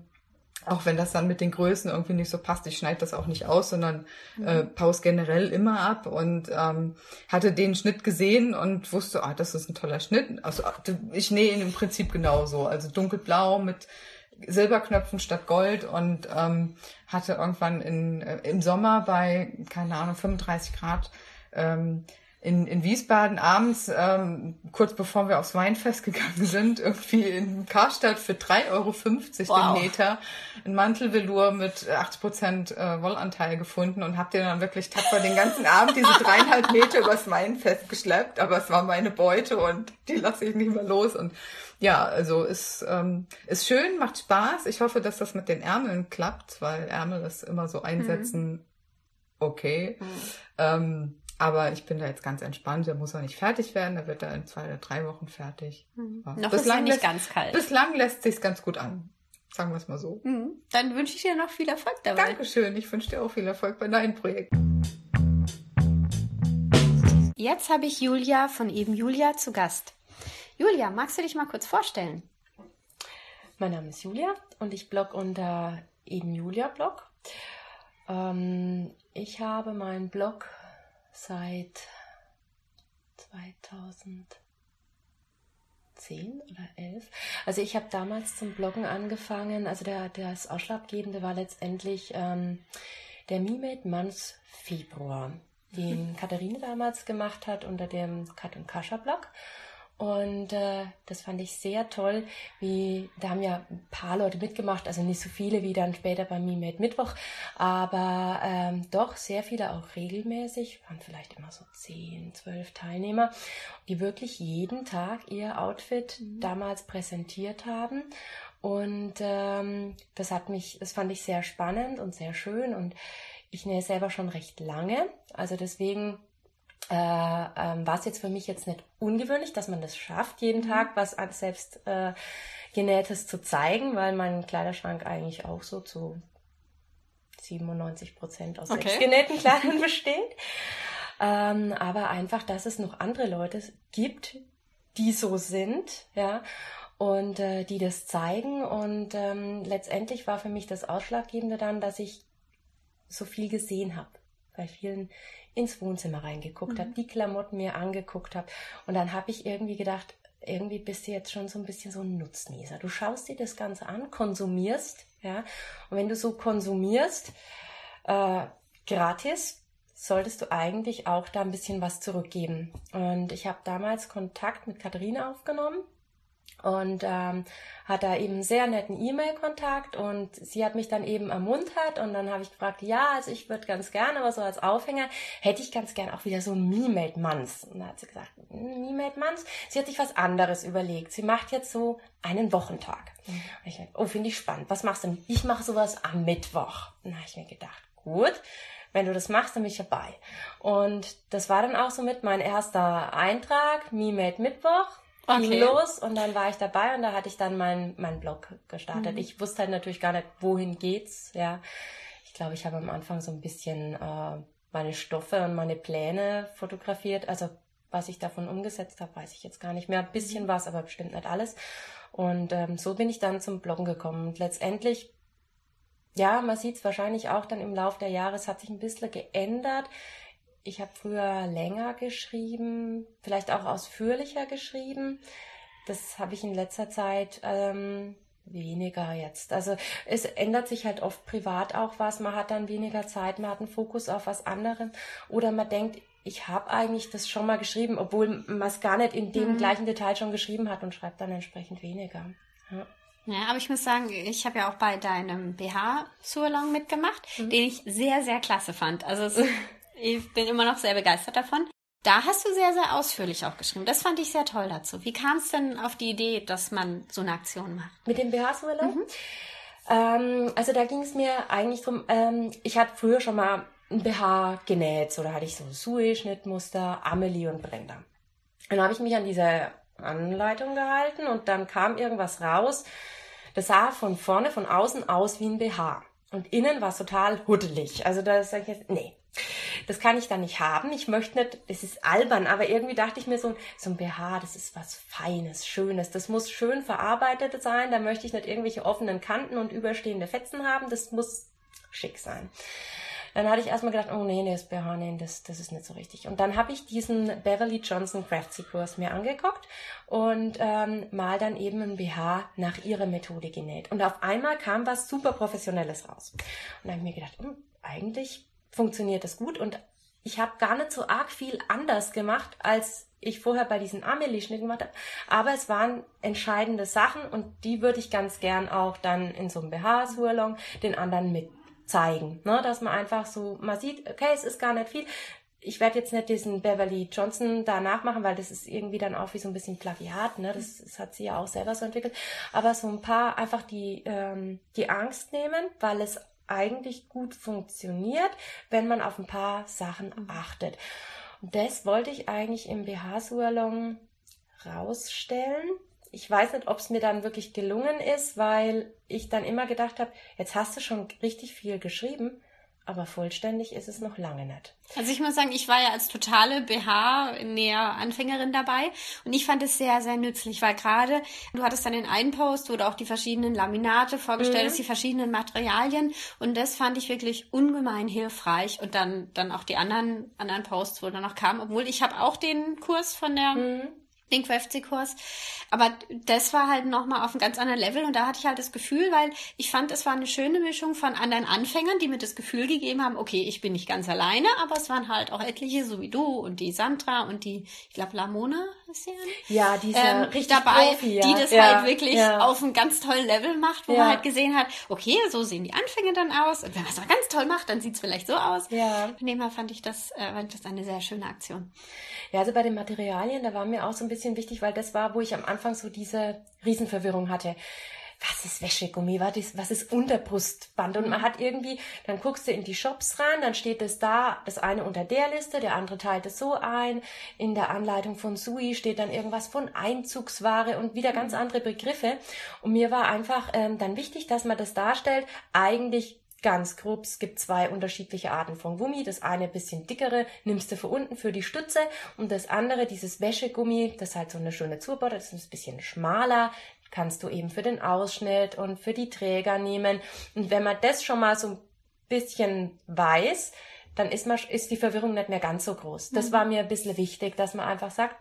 auch wenn das dann mit den Größen irgendwie nicht so passt, ich schneide das auch nicht aus, sondern äh, pause generell immer ab und ähm, hatte den Schnitt gesehen und wusste, ah, das ist ein toller Schnitt. Also ich nähe ihn im Prinzip genauso, also dunkelblau mit Silberknöpfen statt Gold und ähm, hatte irgendwann in, äh, im Sommer bei, keine Ahnung, 35 Grad ähm, in, in Wiesbaden abends, ähm, kurz bevor wir aufs Weinfest gegangen sind, irgendwie in Karstadt für 3,50 Euro wow. den Meter ein Mantelvelour mit 80 Prozent äh, Wollanteil gefunden und hab dir dann wirklich tapfer den ganzen Abend diese dreieinhalb Meter übers Weinfest geschleppt, aber es war meine Beute und die lasse ich nicht mehr los und ja, also ist, ähm, ist schön, macht Spaß. Ich hoffe, dass das mit den Ärmeln klappt, weil Ärmel ist immer so einsetzen, mhm. okay. Mhm. Ähm, aber ich bin da jetzt ganz entspannt. Der muss auch nicht fertig werden. Der wird da in zwei oder drei Wochen fertig. Mhm. Ja. Noch bislang ist er nicht ganz kalt. Bislang lässt sich's ganz gut an. Sagen wir es mal so. Mhm. Dann wünsche ich dir noch viel Erfolg dabei. Dankeschön. Ich wünsche dir auch viel Erfolg bei deinem Projekt. Jetzt habe ich Julia von eben Julia zu Gast. Julia, magst du dich mal kurz vorstellen? Mein Name ist Julia und ich blog unter eben Julia Blog. Ähm, ich habe meinen Blog seit 2010 oder 11. Also ich habe damals zum Bloggen angefangen. Also der, das Ausschlaggebende war letztendlich ähm, der MeMade Month Februar, den Katharine damals gemacht hat unter dem Kat und Kascha Blog. Und äh, das fand ich sehr toll, wie da haben ja ein paar Leute mitgemacht, also nicht so viele wie dann später bei Me Mittwoch, aber ähm, doch sehr viele auch regelmäßig, waren vielleicht immer so zehn, zwölf Teilnehmer, die wirklich jeden Tag ihr Outfit mhm. damals präsentiert haben. Und ähm, das hat mich, das fand ich sehr spannend und sehr schön und ich nähe selber schon recht lange, also deswegen äh, ähm, war es jetzt für mich jetzt nicht ungewöhnlich, dass man das schafft, jeden mhm. Tag was selbst äh, genähtes zu zeigen, weil mein Kleiderschrank eigentlich auch so zu 97 Prozent aus okay. selbstgenähten Kleidern besteht. Ähm, aber einfach, dass es noch andere Leute gibt, die so sind, ja, und äh, die das zeigen. Und ähm, letztendlich war für mich das Ausschlaggebende dann, dass ich so viel gesehen habe bei vielen ins Wohnzimmer reingeguckt mhm. habe, die Klamotten mir angeguckt habe. Und dann habe ich irgendwie gedacht, irgendwie bist du jetzt schon so ein bisschen so ein Nutznießer. Du schaust dir das Ganze an, konsumierst, ja. Und wenn du so konsumierst, äh, gratis, solltest du eigentlich auch da ein bisschen was zurückgeben. Und ich habe damals Kontakt mit Katharina aufgenommen und ähm, hat da eben sehr netten E-Mail-Kontakt und sie hat mich dann eben ermuntert und dann habe ich gefragt, ja, also ich würde ganz gerne, aber so als Aufhänger hätte ich ganz gerne auch wieder so ein Me-Made Month. Und dann hat sie gesagt, Me-Made Month? Sie hat sich was anderes überlegt. Sie macht jetzt so einen Wochentag. Mhm. Und ich dachte, oh, finde ich spannend. Was machst du denn? Ich mache sowas am Mittwoch. Und dann habe ich mir gedacht, gut, wenn du das machst, dann bin ich dabei. Und das war dann auch so mit mein erster Eintrag, Me-Made Mittwoch okay. ging los und dann war ich dabei und da hatte ich dann meinen mein Blog gestartet. Mhm. Ich wusste halt natürlich gar nicht, wohin geht's, ja. Ich glaube, ich habe am Anfang so ein bisschen äh, meine Stoffe und meine Pläne fotografiert. Also was ich davon umgesetzt habe, weiß ich jetzt gar nicht mehr. Ein bisschen mhm. was, aber bestimmt nicht alles. Und ähm, so bin ich dann zum Bloggen gekommen. Und letztendlich, ja, man sieht es wahrscheinlich auch dann im Laufe der Jahre, es hat sich ein bisschen geändert. Ich habe früher länger geschrieben, vielleicht auch ausführlicher geschrieben. Das habe ich in letzter Zeit ähm, weniger jetzt. Also es ändert sich halt oft privat auch was. Man hat dann weniger Zeit, man hat einen Fokus auf was anderem. Oder man denkt, ich habe eigentlich das schon mal geschrieben, obwohl man es gar nicht in dem mhm. gleichen Detail schon geschrieben hat und schreibt dann entsprechend weniger. Ja. Ja, aber ich muss sagen, ich habe ja auch bei deinem BH-Surlong mitgemacht, mhm. den ich sehr, sehr klasse fand. Also es Ich bin immer noch sehr begeistert davon. Da hast du sehr, sehr ausführlich auch geschrieben. Das fand ich sehr toll dazu. Wie kam es denn auf die Idee, dass man so eine Aktion macht? Mit dem BH-Urlaub? Mhm. Ähm, also da ging es mir eigentlich drum. Ähm, ich hatte früher schon mal ein BH genäht. So, da hatte ich so Sui-Schnittmuster, Amelie und Brenda. Und dann habe ich mich an diese Anleitung gehalten und dann kam irgendwas raus. Das sah von vorne, von außen aus wie ein BH. Und innen war es total huddelig. Also da sage ich jetzt, nee, Das kann ich dann nicht haben. Ich möchte nicht, das ist albern, aber irgendwie dachte ich mir so, so ein BH, das ist was Feines, Schönes. Das muss schön verarbeitet sein. Da möchte ich nicht irgendwelche offenen Kanten und überstehende Fetzen haben. Das muss schick sein. Dann hatte ich erstmal gedacht, oh nee, nee, das BH, nee, das, das ist nicht so richtig. Und dann habe ich diesen Beverly Johnson Craftsy Kurs mir angeguckt und ähm, mal dann eben ein BH nach ihrer Methode genäht. Und auf einmal kam was super Professionelles raus. Und dann habe ich mir gedacht, hm, eigentlich funktioniert das gut und ich habe gar nicht so arg viel anders gemacht, als ich vorher bei diesen Amelie-Schnitten gemacht habe. Aber es waren entscheidende Sachen und die würde ich ganz gern auch dann in so einem BH-Surlong den anderen mit zeigen. Ne? Dass man einfach so, man sieht, okay, es ist gar nicht viel. Ich werde jetzt nicht diesen Beverly Johnson da nachmachen, weil das ist irgendwie dann auch wie so ein bisschen Plagiat, ne? Das, das hat sie ja auch selber so entwickelt. Aber so ein paar einfach die, ähm, die Angst nehmen, weil es eigentlich gut funktioniert, wenn man auf ein paar Sachen achtet. Und das wollte ich eigentlich im BH-Surlong rausstellen. Ich weiß nicht, ob es mir dann wirklich gelungen ist, weil ich dann immer gedacht habe, jetzt hast du schon richtig viel geschrieben, aber vollständig ist es noch lange nicht. Also ich muss sagen, ich war ja als totale BH-Näher-Anfängerin dabei und ich fand es sehr, sehr nützlich, weil gerade du hattest dann in einen Post, wo du auch die verschiedenen Laminate vorgestellt hast, mhm. die verschiedenen Materialien und das fand ich wirklich ungemein hilfreich und dann, dann auch die anderen, anderen Posts, wo dann noch kamen, obwohl ich habe auch den Kurs von der mhm den Craftsy-Kurs. Aber das war halt nochmal auf einem ganz anderen Level und da hatte ich halt das Gefühl, weil ich fand, es war eine schöne Mischung von anderen Anfängern, die mir das Gefühl gegeben haben, okay, ich bin nicht ganz alleine, aber es waren halt auch etliche, so wie du und die Sandra und die, ich glaube, Lamona ist sie Ja, die ist ähm, richtig dabei, Profi, ja. die das ja, halt wirklich ja. auf einem ganz tollen Level macht, wo man halt gesehen hat, okay, so sehen die Anfänge dann aus und wenn man es ganz toll macht, dann sieht es vielleicht so aus. Ja. Von dem her fand ich das, äh, fand ich das eine sehr schöne Aktion. Ja, also bei den Materialien, da war mir auch so ein bisschen wichtig, weil das war, wo ich am Anfang so diese Riesenverwirrung hatte was ist Wäschegummi, was ist, was ist Unterbrustband? Und man hat irgendwie, dann guckst du in die Shops rein, dann steht es da, das eine unter der Liste, der andere teilt es so ein. In der Anleitung von Sui steht dann irgendwas von Einzugsware und wieder ganz andere Begriffe. Und mir war einfach ähm, dann wichtig, dass man das darstellt, eigentlich Ganz grob, es gibt zwei unterschiedliche Arten von Gummi. Das eine bisschen dickere nimmst du für unten für die Stütze und das andere, dieses Wäschegummi, das ist halt so eine schöne Zurbord, das ist ein bisschen schmaler, kannst du eben für den Ausschnitt und für die Träger nehmen. Und wenn man das schon mal so ein bisschen weiß, dann ist, man, ist die Verwirrung nicht mehr ganz so groß. Das mhm. war mir ein bisschen wichtig, dass man einfach sagt,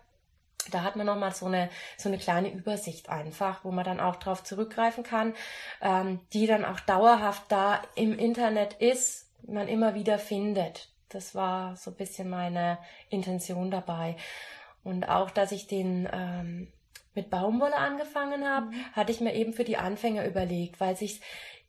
da hat man nochmal so eine, so eine kleine Übersicht einfach, wo man dann auch drauf zurückgreifen kann, ähm, die dann auch dauerhaft da im Internet ist, man immer wieder findet. Das war so ein bisschen meine Intention dabei. Und auch, dass ich den ähm, mit Baumwolle angefangen habe, mhm. hatte ich mir eben für die Anfänger überlegt, weil sich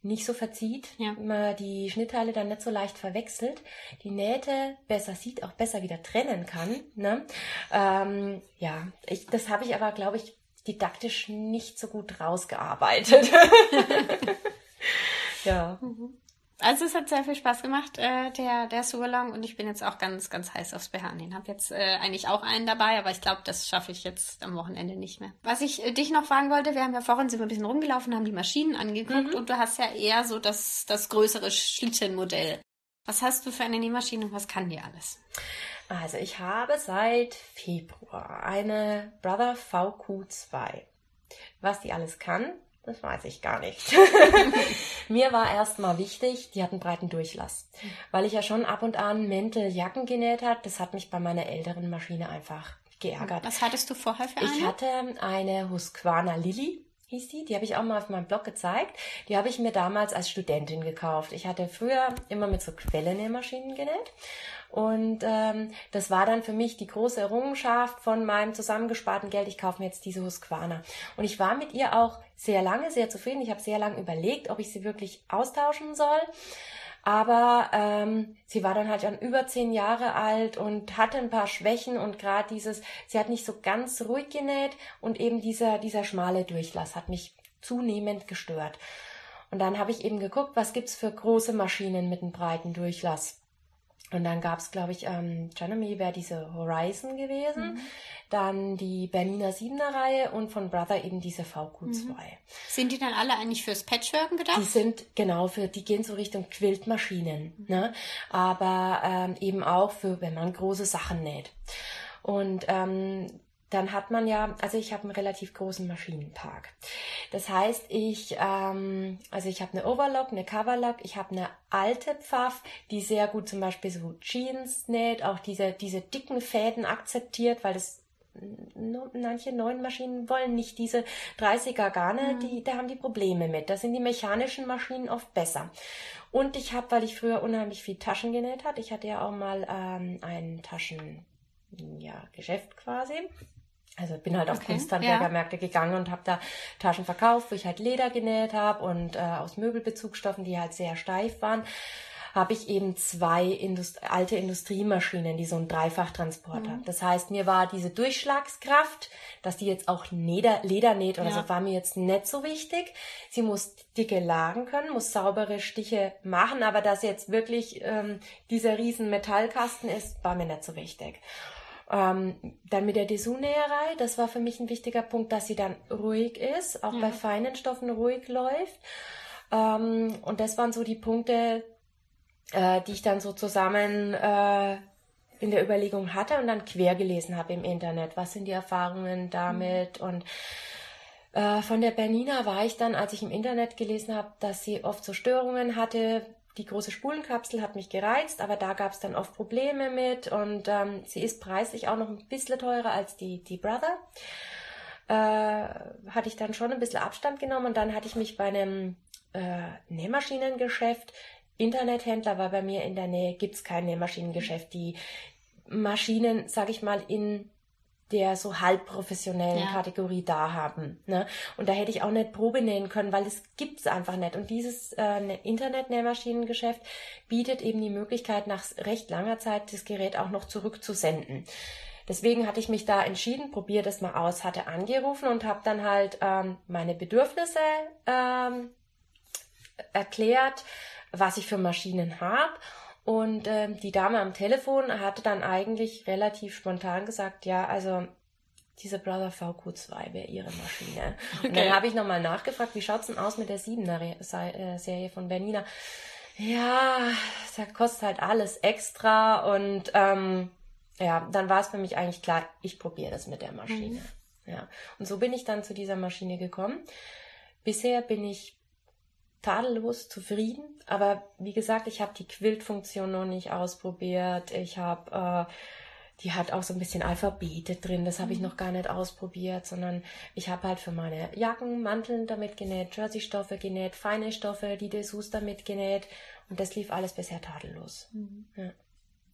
nicht so verzieht, ja. man die Schnittteile dann nicht so leicht verwechselt, die Nähte besser sieht, auch besser wieder trennen kann. Ne? Ähm, ja, ich, das habe ich aber, glaube ich, didaktisch nicht so gut rausgearbeitet. ja. Mhm. Also es hat sehr viel Spaß gemacht, äh, der, der Surlong und ich bin jetzt auch ganz, ganz heiß aufs Ich Habe jetzt äh, eigentlich auch einen dabei, aber ich glaube, das schaffe ich jetzt am Wochenende nicht mehr. Was ich äh, dich noch fragen wollte, wir haben ja vorhin sind wir ein bisschen rumgelaufen, haben die Maschinen angeguckt mhm. und du hast ja eher so das, das größere Schlittenmodell. Was hast du für eine Nähmaschine und was kann die alles? Also ich habe seit Februar eine Brother VQ2. Was die alles kann, das weiß ich gar nicht. Mir war erstmal wichtig, die hatten breiten Durchlass. Weil ich ja schon ab und an Mäntel, Jacken genäht hat, das hat mich bei meiner älteren Maschine einfach geärgert. Was hattest du vorher für eine? Ich hatte eine Husqvarna Lilly hieß die. Die habe ich auch mal auf meinem Blog gezeigt. Die habe ich mir damals als Studentin gekauft. Ich hatte früher immer mit so Quellennähmaschinen genäht. Und ähm, das war dann für mich die große Errungenschaft von meinem zusammengesparten Geld. Ich kaufe mir jetzt diese Husqvarna. Und ich war mit ihr auch sehr lange sehr zufrieden. Ich habe sehr lange überlegt, ob ich sie wirklich austauschen soll. Aber ähm, sie war dann halt schon über zehn Jahre alt und hatte ein paar Schwächen und gerade dieses, sie hat nicht so ganz ruhig genäht und eben dieser, dieser schmale Durchlass hat mich zunehmend gestört. Und dann habe ich eben geguckt, was gibt's für große Maschinen mit einem breiten Durchlass. Und dann gab es, glaube ich, ähm, Janemy wäre diese Horizon gewesen, mhm. dann die Bernina Siebener Reihe und von Brother eben diese VQ2. Mhm. Sind die dann alle eigentlich fürs Patchworken gedacht? Die sind genau für, die gehen so Richtung Quiltmaschinen, mhm. ne? aber ähm, eben auch für, wenn man große Sachen näht. Und ähm, dann hat man ja, also ich habe einen relativ großen Maschinenpark. Das heißt, ich, ähm, also ich habe eine Overlock, eine Coverlock, ich habe eine alte Pfaff, die sehr gut zum Beispiel so Jeans näht, auch diese, diese dicken Fäden akzeptiert, weil das manche neuen Maschinen wollen nicht diese 30er Garne, mhm. die, da haben die Probleme mit. Da sind die mechanischen Maschinen oft besser. Und ich habe, weil ich früher unheimlich viel Taschen genäht hatte, ich hatte ja auch mal ähm, ein Taschen, ja, Geschäft quasi. Also bin halt auf okay, Kunsthandwerkermärkte ja. gegangen und habe da Taschen verkauft, wo ich halt Leder genäht habe und äh, aus Möbelbezugsstoffen, die halt sehr steif waren, habe ich eben zwei Indust alte Industriemaschinen, die so einen Dreifachtransport mhm. haben. Das heißt, mir war diese Durchschlagskraft, dass die jetzt auch Leder, Leder näht oder ja. so, war mir jetzt nicht so wichtig. Sie muss dicke Lagen können, muss saubere Stiche machen, aber dass jetzt wirklich ähm, dieser riesen Metallkasten ist, war mir nicht so wichtig. Ähm, dann mit der Dessous-Näherei, das war für mich ein wichtiger Punkt, dass sie dann ruhig ist, auch ja. bei feinen Stoffen ruhig läuft. Ähm, und das waren so die Punkte, äh, die ich dann so zusammen äh, in der Überlegung hatte und dann quer gelesen habe im Internet. Was sind die Erfahrungen damit? Mhm. Und äh, von der Bernina war ich dann, als ich im Internet gelesen habe, dass sie oft so Störungen hatte, die große Spulenkapsel hat mich gereizt, aber da gab es dann oft Probleme mit und ähm, sie ist preislich auch noch ein bisschen teurer als die, die Brother. Äh, hatte ich dann schon ein bisschen Abstand genommen und dann hatte ich mich bei einem äh, Nähmaschinengeschäft, Internethändler war bei mir in der Nähe, gibt's kein Nähmaschinengeschäft, die Maschinen, sag ich mal, in der so halbprofessionellen ja. Kategorie da haben. Ne? Und da hätte ich auch nicht Probe nähen können, weil es gibt's einfach nicht. Und dieses äh, ne, Internet-Nähmaschinengeschäft bietet eben die Möglichkeit, nach recht langer Zeit das Gerät auch noch zurückzusenden. Deswegen hatte ich mich da entschieden, probiere das mal aus, hatte angerufen und habe dann halt ähm, meine Bedürfnisse ähm, erklärt, was ich für Maschinen habe und ähm, die Dame am Telefon hatte dann eigentlich relativ spontan gesagt, ja, also diese Brother VQ2 wäre ihre Maschine. Okay. Und dann habe ich nochmal nachgefragt, wie schaut's denn aus mit der 7er äh, Serie von Bernina? Ja, da kostet halt alles extra und ähm, ja, dann war es für mich eigentlich klar, ich probiere das mit der Maschine. Mhm. Ja. Und so bin ich dann zu dieser Maschine gekommen. Bisher bin ich tadellos zufrieden. Aber wie gesagt, ich habe die Quiltfunktion noch nicht ausprobiert. Ich habe, äh, die hat auch so ein bisschen Alphabete drin. Das habe ich mhm. noch gar nicht ausprobiert, sondern ich habe halt für meine Jacken, Manteln damit genäht, Jersey-Stoffe genäht, feine Stoffe, die Dessous damit genäht. Und das lief alles bisher tadellos. Mhm. Ja.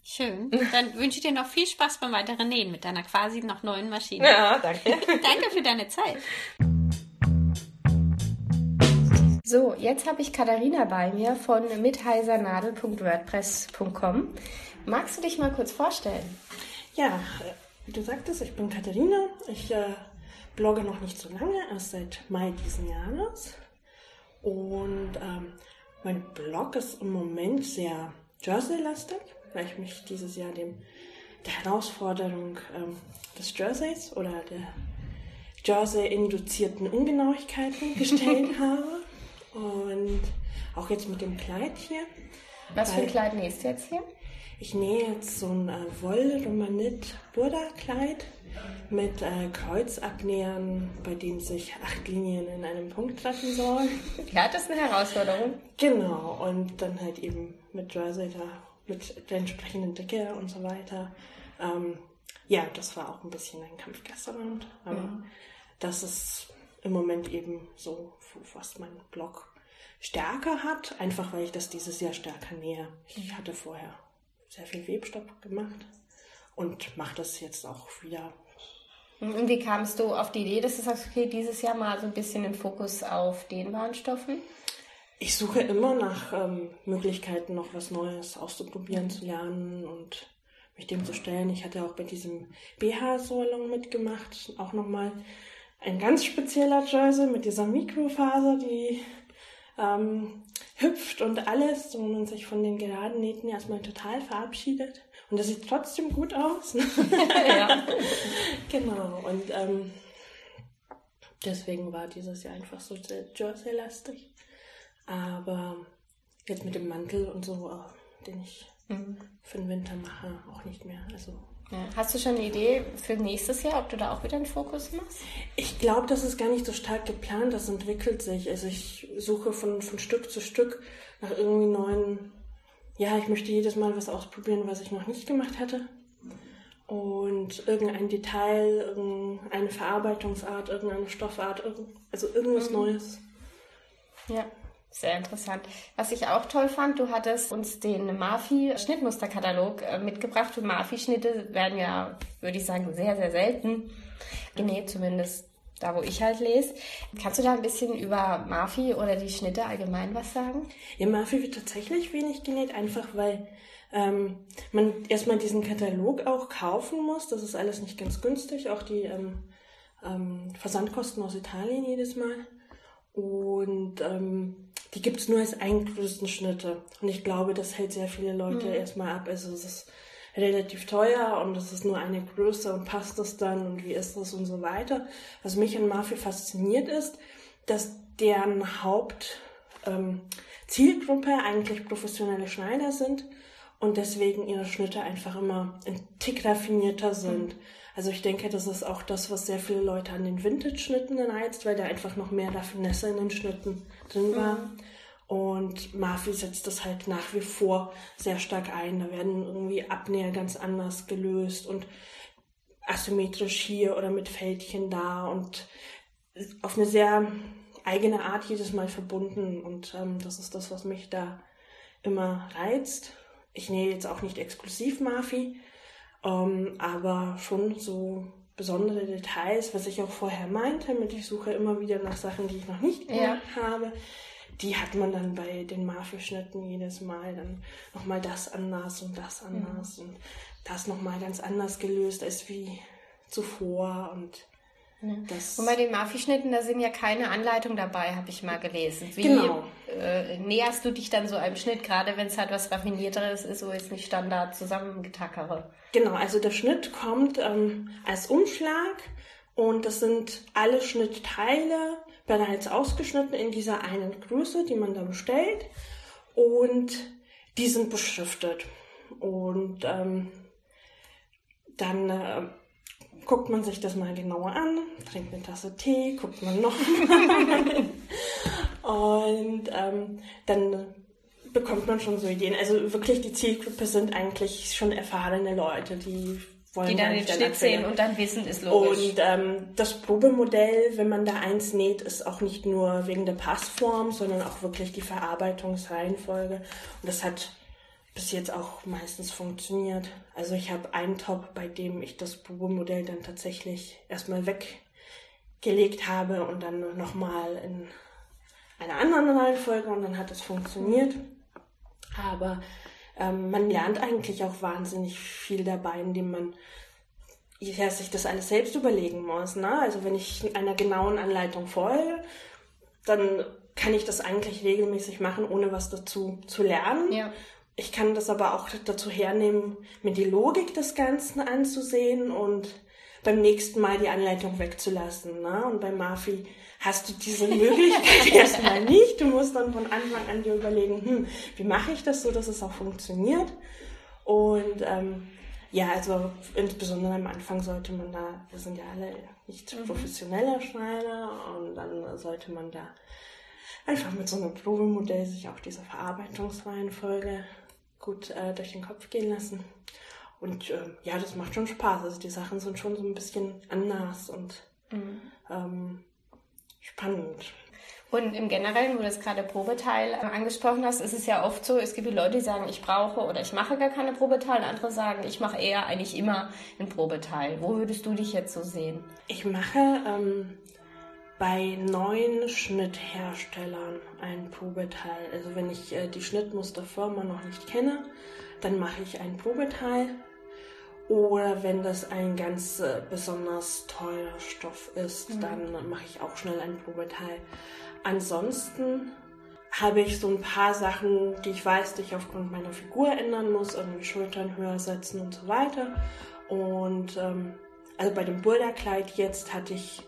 Schön. Dann wünsche ich dir noch viel Spaß beim weiteren Nähen mit deiner quasi noch neuen Maschine. Ja, danke. danke für deine Zeit. So, jetzt habe ich Katharina bei mir von mitheisernadel.wordpress.com. Magst du dich mal kurz vorstellen? Ja, wie du sagtest, ich bin Katharina. Ich äh, blogge noch nicht so lange, erst seit Mai diesen Jahres. Und ähm, mein Blog ist im Moment sehr Jersey-lastig, weil ich mich dieses Jahr dem der Herausforderung ähm, des Jerseys oder der Jersey-induzierten Ungenauigkeiten gestellt habe. Und auch jetzt mit dem Kleid hier. Was für ein Kleid nähst du jetzt hier? Ich nähe jetzt so ein äh, Woll-Romanit-Burda-Kleid mit äh, Kreuzabnähern, bei dem sich acht Linien in einem Punkt treffen sollen. Ja, das ist eine Herausforderung. Genau, und dann halt eben mit da, mit der entsprechenden Dicke und so weiter. Ähm, ja, das war auch ein bisschen ein Kampf gestern Abend, aber mhm. das ist im Moment eben so, was mein Blog stärker hat, einfach weil ich das dieses Jahr stärker nähe. Ich hatte vorher sehr viel Webstopp gemacht und mache das jetzt auch wieder. Und wie kamst du auf die Idee, dass du sagst, okay, dieses Jahr mal so ein bisschen den Fokus auf dehnbaren Stoffen? Ich suche immer nach ähm, Möglichkeiten, noch was Neues auszuprobieren, zu lernen und mich dem zu stellen. Ich hatte auch bei diesem BH-Salon mitgemacht, auch nochmal ein ganz spezieller Jersey mit dieser Mikrofaser, die ähm, hüpft und alles und man sich von den geraden Nähten erstmal total verabschiedet. Und das sieht trotzdem gut aus. ja. genau. Und ähm, deswegen war dieses Jahr einfach so sehr Jersey-lastig. Aber jetzt mit dem Mantel und so, äh, den ich mhm. für den Winter mache, auch nicht mehr. Also ja. Hast du schon eine Idee für nächstes Jahr, ob du da auch wieder einen Fokus machst? Ich glaube, das ist gar nicht so stark geplant, das entwickelt sich. Also ich suche von, von Stück zu Stück nach irgendwie neuen, ja, ich möchte jedes Mal was ausprobieren, was ich noch nicht gemacht hatte. Und irgendein Detail, irgendeine Verarbeitungsart, irgendeine Stoffart, also irgendwas mhm. Neues. Ja. Sehr interessant. Was ich auch toll fand, du hattest uns den Marfi-Schnittmusterkatalog äh, mitgebracht. Und Marfi-Schnitte werden ja, würde ich sagen, sehr, sehr selten genäht, zumindest da, wo ich halt lese. Kannst du da ein bisschen über Marfi oder die Schnitte allgemein was sagen? Ja, Marfi wird tatsächlich wenig genäht, einfach weil ähm, man erstmal diesen Katalog auch kaufen muss. Das ist alles nicht ganz günstig, auch die ähm, ähm, Versandkosten aus Italien jedes Mal. Und ähm, die gibt es nur als Eingrößenschnitte. Und ich glaube, das hält sehr viele Leute mhm. erstmal ab. Also es ist relativ teuer und es ist nur eine Größe und passt das dann und wie ist das und so weiter. Was mich an Mafi fasziniert ist, dass deren Hauptzielgruppe ähm, eigentlich professionelle Schneider sind und deswegen ihre Schnitte einfach immer ein Tick raffinierter sind. Mhm. Also ich denke, das ist auch das, was sehr viele Leute an den Vintage-Schnitten reizt, weil da einfach noch mehr Raffinesse in den Schnitten drin war. Mhm. Und Mafi setzt das halt nach wie vor sehr stark ein. Da werden irgendwie Abnäher ganz anders gelöst und asymmetrisch hier oder mit Fältchen da und auf eine sehr eigene Art jedes Mal verbunden. Und ähm, das ist das, was mich da immer reizt. Ich nähe jetzt auch nicht exklusiv Mafi, ähm, aber schon so besondere Details, was ich auch vorher meinte, mit ich suche immer wieder nach Sachen, die ich noch nicht gemacht ja. habe. Die hat man dann bei den Mafi-Schnitten jedes Mal dann nochmal das anders und das anders ja. und das nochmal ganz anders gelöst als wie zuvor und das und bei den Mafi-Schnitten, da sind ja keine Anleitungen dabei, habe ich mal gelesen. Wie genau. äh, näherst du dich dann so einem Schnitt, gerade wenn es halt was Raffinierteres ist, so jetzt nicht Standard zusammengetackere? Genau, also der Schnitt kommt ähm, als Umschlag und das sind alle Schnittteile bereits ausgeschnitten in dieser einen Größe, die man da bestellt und die sind beschriftet. Und ähm, dann äh, guckt man sich das mal genauer an, trinkt eine Tasse Tee, guckt man noch und ähm, dann bekommt man schon so Ideen. Also wirklich die Zielgruppe sind eigentlich schon erfahrene Leute, die wollen die dann den Schnitt sehen und dann wissen, ist logisch. Und ähm, das Probemodell, wenn man da eins näht, ist auch nicht nur wegen der Passform, sondern auch wirklich die Verarbeitungsreihenfolge. Und das hat bis jetzt auch meistens funktioniert. Also ich habe einen Top, bei dem ich das Bubo-Modell dann tatsächlich erstmal weggelegt habe und dann nochmal in einer anderen Reihenfolge und dann hat es funktioniert. Aber ähm, man lernt eigentlich auch wahnsinnig viel dabei, indem man ja, sich das alles selbst überlegen muss. Ne? Also wenn ich einer genauen Anleitung folge, dann kann ich das eigentlich regelmäßig machen, ohne was dazu zu lernen. Ja. Ich kann das aber auch dazu hernehmen, mir die Logik des Ganzen anzusehen und beim nächsten Mal die Anleitung wegzulassen. Ne? Und bei Mafi hast du diese Möglichkeit erstmal nicht. Du musst dann von Anfang an dir überlegen, hm, wie mache ich das so, dass es auch funktioniert. Und ähm, ja, also insbesondere am Anfang sollte man da, wir sind ja alle nicht mhm. professioneller Schneider und dann sollte man da einfach mit so einem Probemodell sich auch diese Verarbeitungsreihenfolge gut äh, durch den Kopf gehen lassen. Und äh, ja, das macht schon Spaß. Also die Sachen sind schon so ein bisschen anders und mhm. ähm, spannend. Und im Generellen, wo du das gerade Probeteil angesprochen hast, ist es ja oft so, es gibt die Leute, die sagen, ich brauche oder ich mache gar keine Probeteile. Andere sagen, ich mache eher eigentlich immer ein Probeteil. Wo würdest du dich jetzt so sehen? Ich mache ähm, bei neuen Schnittherstellern ein Probeteil. Also wenn ich äh, die Schnittmusterfirma noch nicht kenne, dann mache ich ein Probeteil. Oder wenn das ein ganz äh, besonders teurer Stoff ist, mhm. dann mache ich auch schnell ein Probeteil. Ansonsten habe ich so ein paar Sachen, die ich weiß, die ich aufgrund meiner Figur ändern muss, irgendwie Schultern höher setzen und so weiter. Und ähm, also bei dem Boulderkleid jetzt hatte ich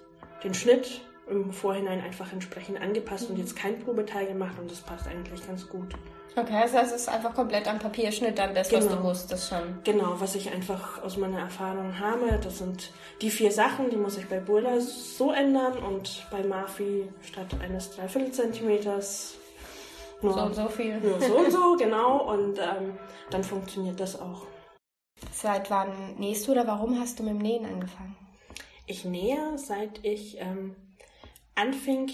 den Schnitt im Vorhinein einfach entsprechend angepasst und jetzt kein Probeteil gemacht und das passt eigentlich ganz gut. Okay, also es ist einfach komplett am Papierschnitt dann das, was du Genau. wusstest schon. Genau, was ich einfach aus meiner Erfahrung habe, das sind die vier Sachen, die muss ich bei Boulder so ändern und bei Marfi statt eines Dreiviertel Zentimeters nur So und so viel. nur so und so, genau, und ähm, dann funktioniert das auch. Seit wann nähst du oder warum hast du mit dem Nähen angefangen? Ich nähe, seit ich ähm, anfing,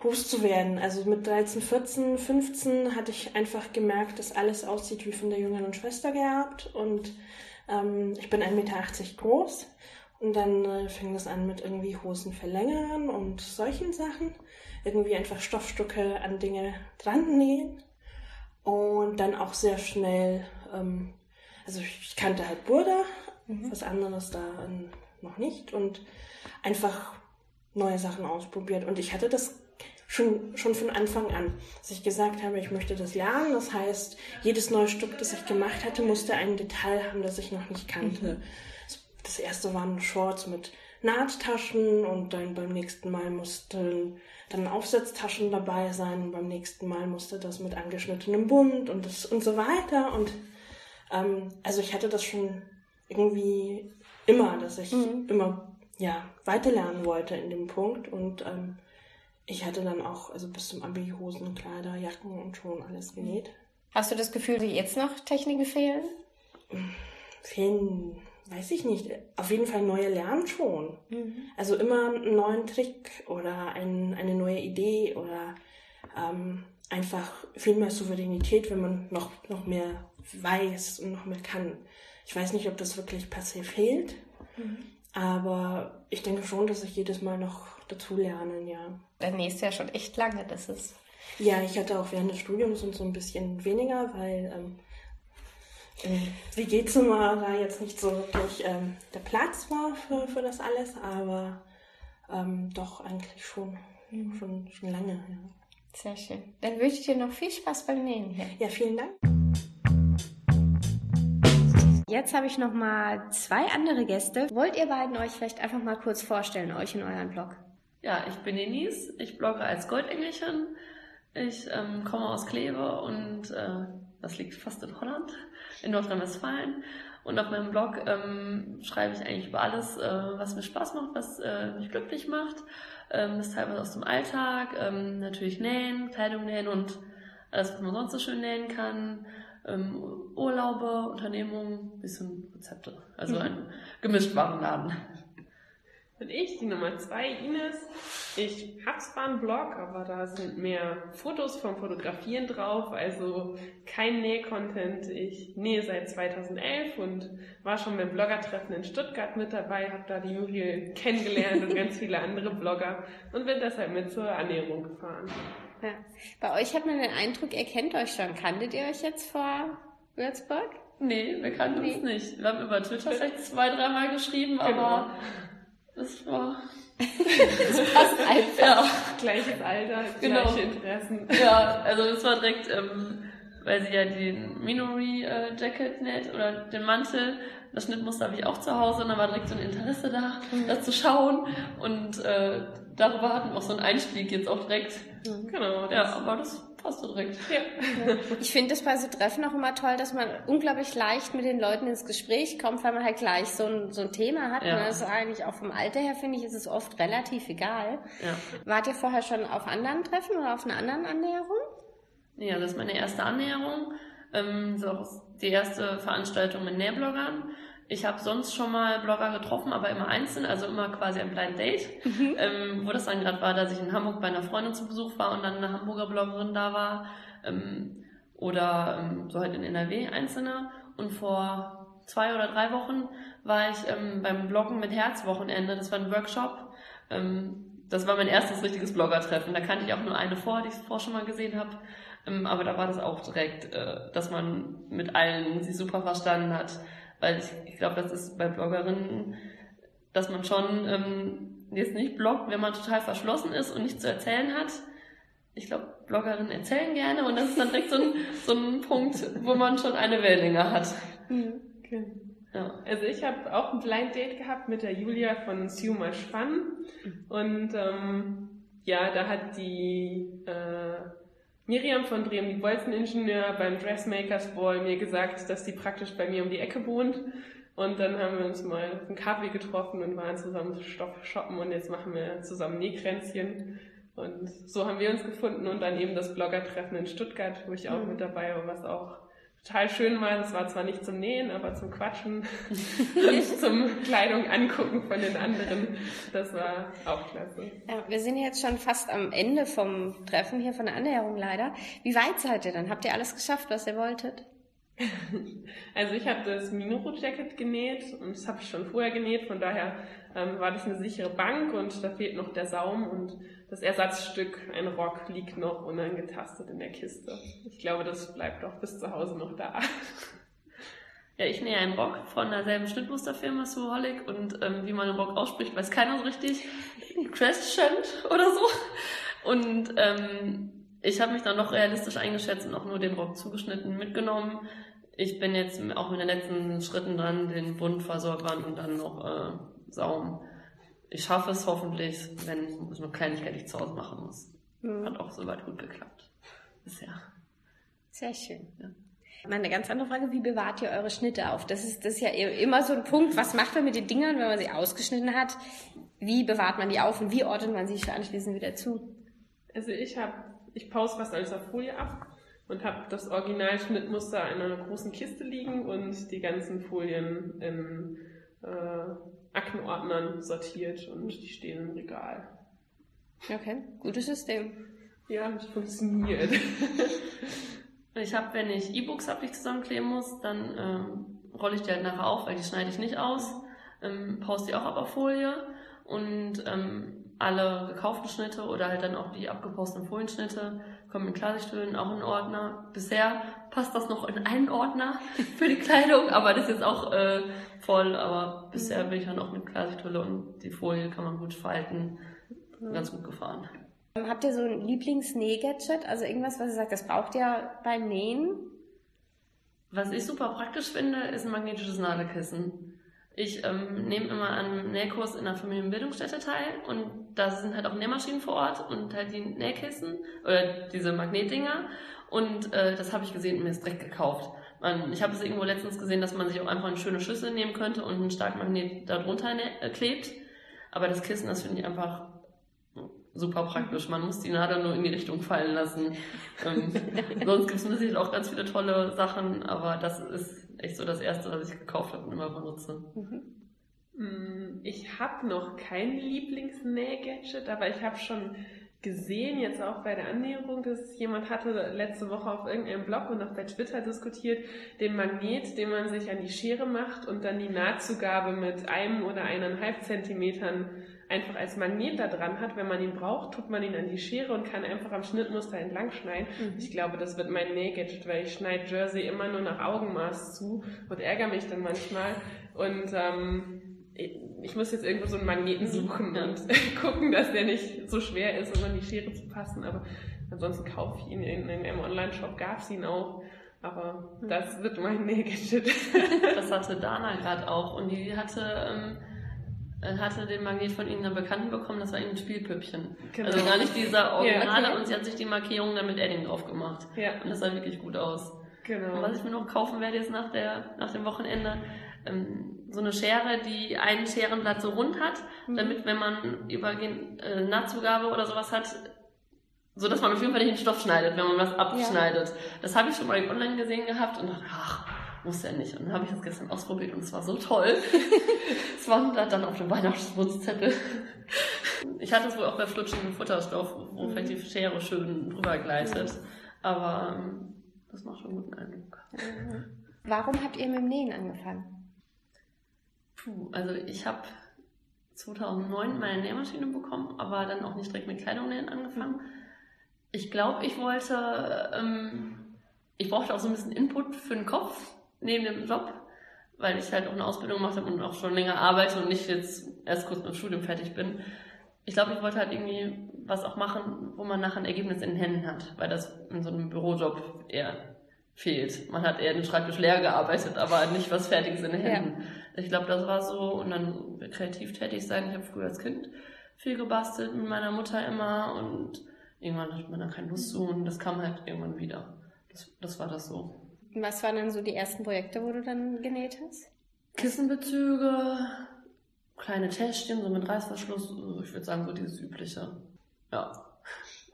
groß zu werden. Also mit 13, 14, 15 hatte ich einfach gemerkt, dass alles aussieht wie von der jüngeren Schwester geerbt. Und ähm, ich bin 1,80 Meter groß. Und dann äh, fing das an mit irgendwie Hosen verlängern und solchen Sachen. Irgendwie einfach Stoffstücke an Dinge dran nähen. Und dann auch sehr schnell, ähm, also ich kannte halt Burda, was anderes da ähm, noch nicht. Und einfach neue Sachen ausprobiert. Und ich hatte das schon, schon von Anfang an, dass ich gesagt habe, ich möchte das lernen. Das heißt, jedes neue Stück, das ich gemacht hatte, musste ein Detail haben, das ich noch nicht kannte. Das erste waren Shorts mit Nahttaschen und dann beim nächsten Mal mussten dann Aufsetztaschen dabei sein und beim nächsten Mal musste das mit angeschnittenem Bund und das und so weiter. Und ähm, also ich hatte das schon irgendwie immer, dass ich immer ja weiterlernen wollte in dem Punkt und ähm, ich hatte dann auch also bis zum Abi Hosen, Kleider, Jacken und schon alles genäht. Hast du das Gefühl, dass jetzt noch Techniken fehlen? Fehlen, weiß ich nicht. Auf jeden Fall neue Lernen schon. Also immer einen neuen Trick oder ein, eine neue Idee oder ähm, einfach viel mehr Souveränität, wenn man noch, noch mehr weiß und noch mehr kann. Ich weiß nicht, ob das wirklich per se fehlt, aber ich denke schon, dass ich jedes Mal noch dazu lernen, ja. Dann nähst du ja schon echt lange, das ist. Ja, ich hatte auch während des Studiums und so ein bisschen weniger, weil ähm, im WG-Zimmer da jetzt nicht so wirklich ähm, der Platz war für, für das alles, aber ähm, doch eigentlich schon, schon, schon lange. Ja. Sehr schön. Dann wünsche ich dir noch viel Spaß beim Nähen hier. ja, vielen Dank. Jetzt habe ich noch mal zwei andere Gäste. Wollt ihr beiden euch vielleicht einfach mal kurz vorstellen, euch in euren Blog? Ja, ich bin Denise, ich blogge als Goldengelchen. Ich ähm, komme aus Kleve und äh, das liegt fast in Holland, in Nordrhein-Westfalen. Und auf meinem Blog ähm, schreibe ich eigentlich über alles, äh, was mir Spaß macht, was äh, mich glücklich macht. Ähm, das ist teilweise aus dem Alltag, ähm, natürlich nähen, Kleidung nähen und alles, was man sonst so schön nähen kann. Ähm, Urlaube, Unternehmungen, bisschen Rezepte. Also ein Gemischtwarenladen. Bin ich, die Nummer zwei, Ines. Ich hab zwar einen Blog, aber da sind mehr Fotos vom Fotografieren drauf, also kein Näh-Content. Ich nähe seit 2011 und war schon beim Bloggertreffen in Stuttgart mit dabei, habe da die Muriel kennengelernt und ganz viele andere Blogger und bin deshalb mit zur Annäherung gefahren. Ja. Bei euch hat man den Eindruck, ihr kennt euch schon. Kanntet ihr euch jetzt vor Würzburg? Nee, wir kannten uns nicht. Wir haben über Twitter vielleicht zwei, dreimal geschrieben, aber das war. Passt einfach. Ja, Gleiches Alter, Genau. gleiche Interessen. ja also es war direkt, ähm, weil sie ja den Minory-Jacket näht oder den Mantel. Das Schnittmuster habe ich auch zu Hause und da war direkt so ein Interesse da, das zu schauen. Und äh, darüber hatten wir auch so einen Einstieg jetzt auch direkt. Genau, Ja, das, aber das passte direkt. Ich finde es bei so Treffen auch immer toll, dass man unglaublich leicht mit den Leuten ins Gespräch kommt, weil man halt gleich so ein, so ein Thema hat. Ja. Und das ist eigentlich auch vom Alter her, finde ich, ist es oft relativ egal. Ja. Wart ihr vorher schon auf anderen Treffen oder auf einer anderen Annäherung? Ja, das ist meine erste Annäherung. Ähm, so auch die erste Veranstaltung mit Nähbloggern. Ich habe sonst schon mal Blogger getroffen, aber immer einzeln, also immer quasi ein Blind Date. Ähm, wo das dann gerade war, dass ich in Hamburg bei einer Freundin zu Besuch war und dann eine Hamburger Bloggerin da war. Ähm, oder ähm, so halt in NRW einzelne. Und vor zwei oder drei Wochen war ich ähm, beim Bloggen mit Herzwochenende. Das war ein Workshop. Ähm, das war mein erstes richtiges Bloggertreffen. Da kannte ich auch nur eine vor, die ich vorher schon mal gesehen habe. Ähm, aber da war das auch direkt, äh, dass man mit allen sich super verstanden hat. Weil ich, ich glaube, das ist bei Bloggerinnen, dass man schon ähm, jetzt nicht bloggt, wenn man total verschlossen ist und nichts zu erzählen hat. ich glaube, Bloggerinnen erzählen gerne und das ist dann direkt so ein, so ein Punkt, wo man schon eine Wellenlänge hat. Mhm. Okay. Ja. Also ich habe auch ein Blind Date gehabt mit der Julia von Sue Much Fun und ähm, ja, da hat die äh, Miriam von Drehm, die Bolzeningenieur beim Dressmakers Ball mir gesagt, dass die praktisch bei mir um die Ecke wohnt und dann haben wir uns mal einen Kaffee getroffen und waren zusammen Stoff shoppen und jetzt machen wir zusammen Nähkränzchen. Und so haben wir uns gefunden und dann eben das Blogger-Treffen in Stuttgart, wo ich auch mhm. mit dabei war, was auch total schön war. Das war zwar nicht zum Nähen, aber zum Quatschen und zum Kleidung angucken von den anderen. Das war auch klasse. Ja, wir sind jetzt schon fast am Ende vom Treffen hier, von der Annäherung leider. Wie weit seid ihr dann? Habt ihr alles geschafft, was ihr wolltet? Also ich habe das Minoro-Jacket genäht und das habe ich schon vorher genäht, von daher ähm, war das eine sichere Bank und da fehlt noch der Saum und das Ersatzstück, ein Rock, liegt noch unangetastet in der Kiste. Ich glaube, das bleibt auch bis zu Hause noch da. Ja, ich nähe einen Rock von derselben Schnittmusterfirma, Suholic, und ähm, wie man einen Rock ausspricht, weiß keiner so richtig. Crescent oder so. Und ähm, ich habe mich dann noch realistisch eingeschätzt und auch nur den Rock zugeschnitten mitgenommen. Ich bin jetzt auch mit den letzten Schritten dran, den Bund versäubern und dann noch äh, Saum. Ich schaffe es hoffentlich, wenn ich eine Kleinigkeit ich zu Hause machen muss. Mhm. Hat auch soweit gut geklappt. Bisher. Sehr schön. Ja. Meine ganz andere Frage, wie bewahrt ihr eure Schnitte auf? Das ist, das ist ja immer so ein Punkt, was macht man mit den Dingern, wenn man sie ausgeschnitten hat? Wie bewahrt man die auf und wie ordnet man sie anschließend wieder zu? Also ich habe ich pause fast alles auf Folie ab und habe das Originalschnittmuster in einer großen Kiste liegen und die ganzen Folien in äh, Aktenordnern sortiert und die stehen im Regal. Okay, gutes System. Ja, das funktioniert. ich habe, wenn ich E-Books habe, die ich zusammenkleben muss, dann ähm, rolle ich die halt nachher auf, weil die schneide ich nicht aus, ähm, pause die auch ab auf Folie und ähm, alle gekauften Schnitte oder halt dann auch die abgeposteten Folienschnitte kommen in Klarsichthüllen auch in Ordner. Bisher passt das noch in einen Ordner für die Kleidung, aber das ist jetzt auch äh, voll. Aber bisher bin ich dann auch mit Klarsichthülle und die Folie kann man gut falten. Ganz gut gefahren. Habt ihr so ein Lieblingsnähgadget? Also irgendwas, was ihr sagt, das braucht ihr beim Nähen? Was ich super praktisch finde, ist ein magnetisches Nadelkissen. Ich ähm, nehme immer an Nähkurs in einer Familienbildungsstätte teil und da sind halt auch Nähmaschinen vor Ort und halt die Nähkissen oder diese Magnetdinger und äh, das habe ich gesehen und mir ist direkt gekauft. Man, ich habe es irgendwo letztens gesehen, dass man sich auch einfach eine schöne Schüssel nehmen könnte und einen starken Magnet darunter äh, klebt. Aber das Kissen, das finde ich einfach super praktisch. Man muss die Nadel nur in die Richtung fallen lassen. Ähm, sonst gibt es natürlich auch ganz viele tolle Sachen, aber das ist echt so das erste, was ich gekauft habe und immer benutze. Mhm. Mm, ich habe noch kein Lieblingsnäh-Gadget, aber ich habe schon gesehen, jetzt auch bei der Annäherung, dass jemand hatte letzte Woche auf irgendeinem Blog und auch bei Twitter diskutiert, den Magnet, den man sich an die Schere macht und dann die Nahtzugabe mit einem oder eineinhalb Zentimetern einfach als Magnet da dran hat. Wenn man ihn braucht, tut man ihn an die Schere und kann einfach am Schnittmuster entlang schneiden. Mhm. Ich glaube, das wird mein Nähgadget, weil ich schneide Jersey immer nur nach Augenmaß zu und ärgere mich dann manchmal. Und ähm, ich muss jetzt irgendwo so einen Magneten mhm. suchen ja. und gucken, dass der nicht so schwer ist, um an die Schere zu passen. Aber ansonsten kaufe ich ihn in, in einem Online-Shop, gab es ihn auch. Aber mhm. das wird mein Nähgadget. das hatte Dana gerade auch und die hatte... Ähm, hatte den Magnet von irgendeiner Bekannten bekommen, das war ein Spielpüppchen. Genau. Also gar nicht dieser Originale ja, okay. und sie hat sich die Markierung dann mit Edding drauf gemacht. Ja. Und das sah wirklich gut aus. Genau. Und was ich mir noch kaufen werde jetzt nach, der, nach dem Wochenende, ähm, so eine Schere, die ein Scherenblatt so rund hat, mhm. damit wenn man über äh, Nahtzugabe oder sowas hat, so dass man auf jeden Fall nicht den Stoff schneidet, wenn man was abschneidet. Ja. Das habe ich schon mal online gesehen gehabt und dachte, ach, muss ja nicht. Und dann habe ich das gestern ausprobiert und es war so toll. es war dann auf dem Weihnachtswunschzettel. ich hatte es wohl auch bei flutschendem Futterstoff, wo mhm. vielleicht die Schere schön drüber gleitet. Mhm. Aber ähm, das macht schon guten Eindruck. Mhm. Warum habt ihr mit dem Nähen angefangen? Puh, also ich habe 2009 meine Nähmaschine bekommen, aber dann auch nicht direkt mit Kleidung nähen angefangen. Ich glaube, ich wollte, ähm, ich brauchte auch so ein bisschen Input für den Kopf neben dem Job, weil ich halt auch eine Ausbildung gemacht habe und auch schon länger arbeite und nicht jetzt erst kurz mit dem Studium fertig bin. ich glaube, ich wollte halt irgendwie was auch machen, wo man nachher ein Ergebnis in den Händen hat, weil das in so einem Bürojob eher fehlt. Man hat eher den Schreibtisch leer gearbeitet, aber nicht was Fertiges in den Händen. Ja. Ich glaube, das war so und dann kreativ tätig sein. Ich habe früher als Kind viel gebastelt mit meiner Mutter immer und irgendwann hat man dann keine Lust zu und das kam halt irgendwann wieder. Das, das war das so. Was waren dann so die ersten Projekte, wo du dann genäht hast? Kissenbezüge, kleine Täschchen, so mit Reißverschluss, ich würde sagen so dieses übliche. Ja.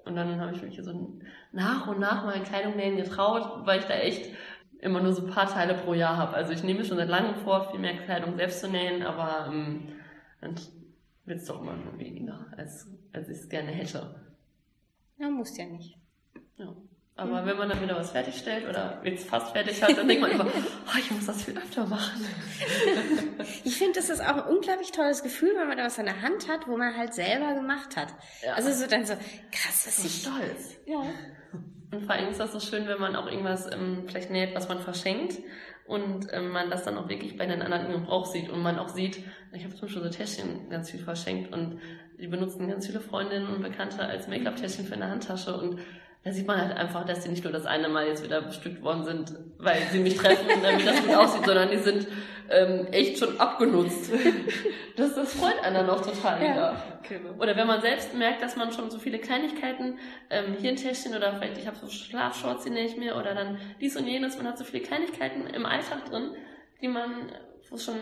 Und dann habe ich mich so nach und nach mal Kleidung nähen getraut, weil ich da echt immer nur so ein paar Teile pro Jahr habe. Also ich nehme schon seit langem vor, viel mehr Kleidung selbst zu nähen, aber ähm, dann wird es doch immer nur weniger, als, als ich es gerne hätte. Ja, muss ja nicht. Ja. Aber mhm. wenn man dann wieder was fertigstellt oder jetzt fast fertig hat, dann denkt man immer, oh, ich muss das viel öfter machen. ich finde, das ist auch ein unglaublich tolles Gefühl, wenn man da was in der Hand hat, wo man halt selber gemacht hat. Ja. Also so dann so, krass, das ist stolz. Ja. Und vor allem ist das so schön, wenn man auch irgendwas ähm, vielleicht näht, was man verschenkt und ähm, man das dann auch wirklich bei den anderen im Gebrauch sieht und man auch sieht, ich habe zum Beispiel so Täschchen ganz viel verschenkt und die benutzen ganz viele Freundinnen und Bekannte als Make-up-Täschchen für eine Handtasche und da sieht man halt einfach, dass die nicht nur das eine Mal jetzt wieder bestückt worden sind, weil sie mich treffen und damit das gut aussieht, sondern die sind ähm, echt schon abgenutzt. Das, das freut einer noch total wieder. Ja. Genau. Oder wenn man selbst merkt, dass man schon so viele Kleinigkeiten, ähm, hier ein Täschchen oder vielleicht ich habe so Schlafshorts, die nehme ich mir, oder dann dies und jenes, man hat so viele Kleinigkeiten im Alltag drin, die man, wo schon,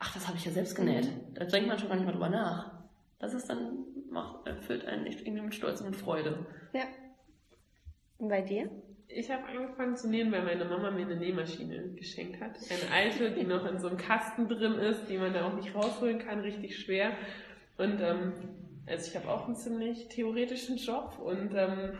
ach, das habe ich ja selbst genäht. Da denkt man schon gar nicht mehr drüber nach. Das ist dann, macht, erfüllt einen echt irgendwie mit Stolz und mit Freude. Ja. Und bei dir? Ich habe angefangen zu nähen, weil meine Mama mir eine Nähmaschine geschenkt hat. Eine alte, die noch in so einem Kasten drin ist, die man da auch nicht rausholen kann, richtig schwer. Und ähm, also ich habe auch einen ziemlich theoretischen Job und ähm,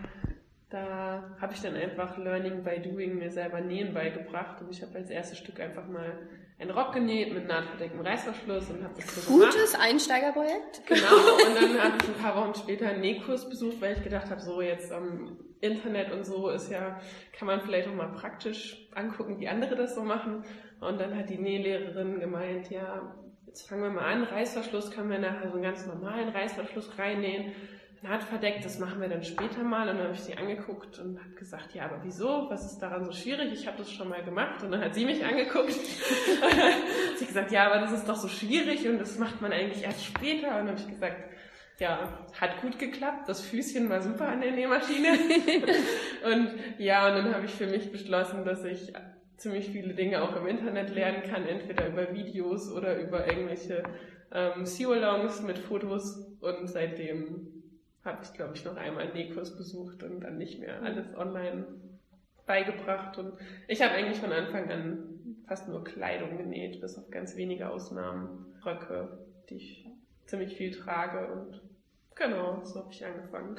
da habe ich dann einfach Learning by Doing mir selber Nähen beigebracht und ich habe als erstes Stück einfach mal einen Rock genäht mit nahtverdecktem Reißverschluss und habe das so Gutes gemacht. Einsteigerprojekt. Genau, und dann habe ich ein paar Wochen später einen Nähkurs besucht, weil ich gedacht habe, so jetzt am Internet und so ist ja, kann man vielleicht auch mal praktisch angucken, wie andere das so machen. Und dann hat die Nählehrerin gemeint, ja, jetzt fangen wir mal an, Reißverschluss können wir nachher so einen ganz normalen Reißverschluss reinnähen. Naht das machen wir dann später mal. Und dann habe ich sie angeguckt und habe gesagt, ja, aber wieso? Was ist daran so schwierig? Ich habe das schon mal gemacht. Und dann hat sie mich angeguckt sie gesagt, ja, aber das ist doch so schwierig und das macht man eigentlich erst später. Und dann habe ich gesagt, ja, hat gut geklappt. Das Füßchen war super an der Nähmaschine. und ja, und dann habe ich für mich beschlossen, dass ich ziemlich viele Dinge auch im Internet lernen kann, entweder über Videos oder über irgendwelche ähm, See-Alongs mit Fotos. Und seitdem habe ich, glaube ich, noch einmal einen Nähkurs besucht und dann nicht mehr alles online beigebracht. Und ich habe eigentlich von Anfang an fast nur Kleidung genäht, bis auf ganz wenige Ausnahmen. Röcke, die ich ziemlich viel trage und genau, so habe ich angefangen.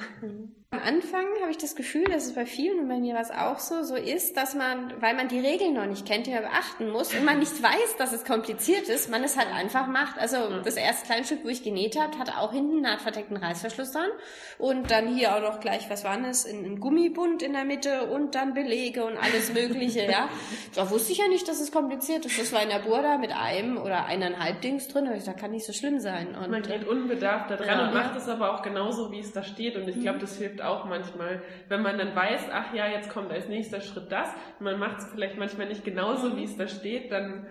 Am Anfang habe ich das Gefühl, dass es bei vielen und bei mir was auch so, so ist, dass man, weil man die Regeln noch nicht kennt, die man beachten muss und man nicht weiß, dass es kompliziert ist, man es halt einfach macht. Also das erste Kleinstück, wo ich genäht habe, hatte auch hinten einen nahtverdeckten Reißverschluss dran und dann hier auch noch gleich, was war das, in, in Gummibund in der Mitte und dann Belege und alles mögliche, ja. Da wusste ich ja nicht, dass es kompliziert ist. Das war in der Burda mit einem oder eineinhalb Dings drin dachte, kann nicht so schlimm sein. Und, man geht unbedarft da dran ja, und macht es aber auch genauso, wie es da steht und ich glaube, das hilft auch manchmal, wenn man dann weiß, ach ja, jetzt kommt als nächster Schritt das, und man macht es vielleicht manchmal nicht genauso, wie es da steht, dann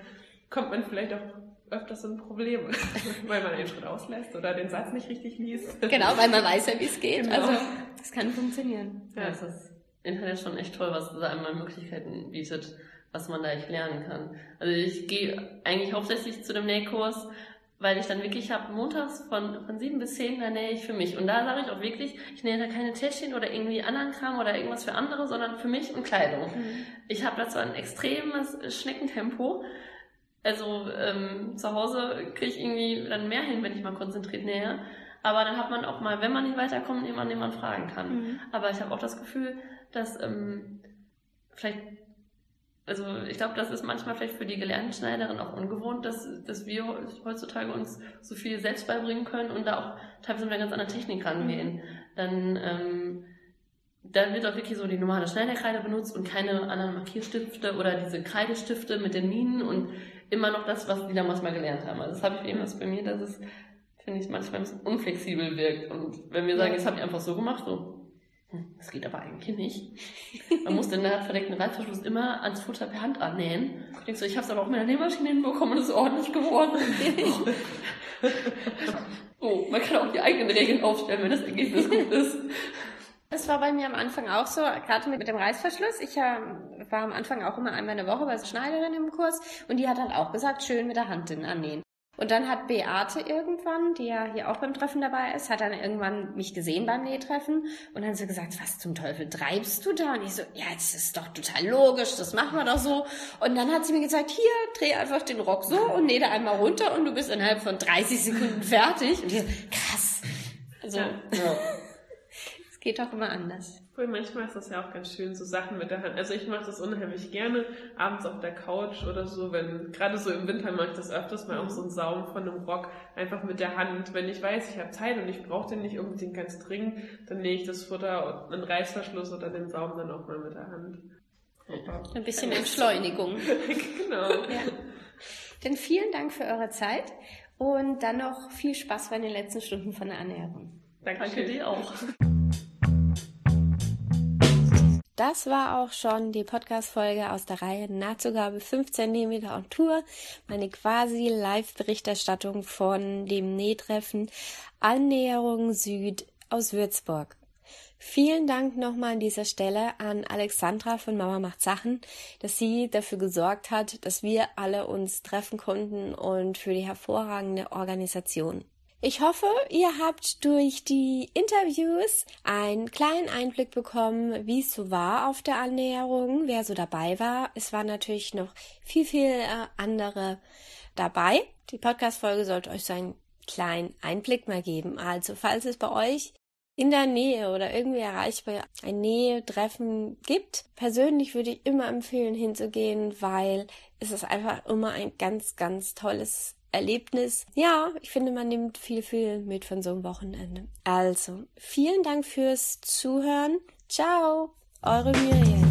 kommt man vielleicht auch öfters in Probleme, weil man einen Schritt auslässt oder den Satz nicht richtig liest. Genau, weil man weiß ja, wie es geht. Genau. Also, das kann funktionieren. Ja, es ist Internet schon echt toll, was da einmal Möglichkeiten bietet, was man da echt lernen kann. Also ich gehe eigentlich hauptsächlich zu dem Nähkurs, weil ich dann wirklich habe, montags von, von sieben bis zehn, da nähe ich für mich. Und da sage ich auch wirklich, ich nähe da keine Täschchen oder irgendwie anderen Kram oder irgendwas für andere, sondern für mich und Kleidung. Mhm. Ich habe da zwar ein extremes Schneckentempo, also ähm, zu Hause kriege ich irgendwie dann mehr hin, wenn ich mal konzentriert nähe. Aber dann hat man auch mal, wenn man nicht weiterkommt, jemanden, den man fragen kann. Mhm. Aber ich habe auch das Gefühl, dass ähm, vielleicht also ich glaube, das ist manchmal vielleicht für die gelernten Schneiderinnen auch ungewohnt, dass, dass wir heutzutage uns so viel selbst beibringen können und da auch teilweise mit einer ganz anderen Technik rangehen. Mhm. Dann, ähm, dann wird auch wirklich so die normale Schneiderkreide benutzt und keine anderen Markierstifte oder diese Kreidestifte mit den Minen und immer noch das, was die damals mal gelernt haben. Also das habe ich eben was bei mir, dass es finde ich, manchmal ein bisschen unflexibel wirkt. Und wenn wir sagen, jetzt habe ich einfach so gemacht, so, das geht aber eigentlich nicht. Man muss den verdeckten Reißverschluss immer ans Futter per Hand annähen. Ich denke so, ich habe es aber auch mit der Nähmaschine hinbekommen und es ist ordentlich geworden. oh, man kann auch die eigenen Regeln aufstellen, wenn das Ergebnis gut ist. Es war bei mir am Anfang auch so, gerade mit, mit dem Reißverschluss. Ich äh, war am Anfang auch immer einmal eine Woche bei der Schneiderin im Kurs und die hat halt auch gesagt, schön mit der Hand den annähen. Und dann hat Beate irgendwann, die ja hier auch beim Treffen dabei ist, hat dann irgendwann mich gesehen beim Nähtreffen und dann so gesagt, was zum Teufel treibst du da? Und ich so, ja, das ist doch total logisch, das machen wir doch so. Und dann hat sie mir gesagt, hier, dreh einfach den Rock so und nähe einmal runter und du bist innerhalb von 30 Sekunden fertig. Und ich so, krass. Also, ja. es geht doch immer anders. Obwohl, manchmal ist das ja auch ganz schön, so Sachen mit der Hand. Also ich mache das unheimlich gerne, abends auf der Couch oder so, wenn, gerade so im Winter mache ich das öfters mal auch so einen Saum von einem Rock, einfach mit der Hand. Wenn ich weiß, ich habe Zeit und ich brauche den nicht unbedingt ganz dringend, dann nähe ich das Futter und einen Reißverschluss oder den Saum dann auch mal mit der Hand. Ein bisschen Entschleunigung. genau. Ja. Denn vielen Dank für eure Zeit und dann noch viel Spaß bei den letzten Stunden von der Ernährung. Danke, Danke dir auch. Das war auch schon die Podcast-Folge aus der Reihe Nahtzugabe 5 cm on Tour. Meine quasi Live-Berichterstattung von dem Nähtreffen Annäherung Süd aus Würzburg. Vielen Dank nochmal an dieser Stelle an Alexandra von Mama macht Sachen, dass sie dafür gesorgt hat, dass wir alle uns treffen konnten und für die hervorragende Organisation. Ich hoffe, ihr habt durch die Interviews einen kleinen Einblick bekommen, wie es so war auf der Annäherung, wer so dabei war. Es waren natürlich noch viel, viel äh, andere dabei. Die Podcast-Folge sollte euch so einen kleinen Einblick mal geben. Also, falls es bei euch in der Nähe oder irgendwie erreichbar ein Nähe-Treffen gibt, persönlich würde ich immer empfehlen, hinzugehen, weil es ist einfach immer ein ganz, ganz tolles Erlebnis. Ja, ich finde, man nimmt viel, viel mit von so einem Wochenende. Also, vielen Dank fürs Zuhören. Ciao, eure Miriam.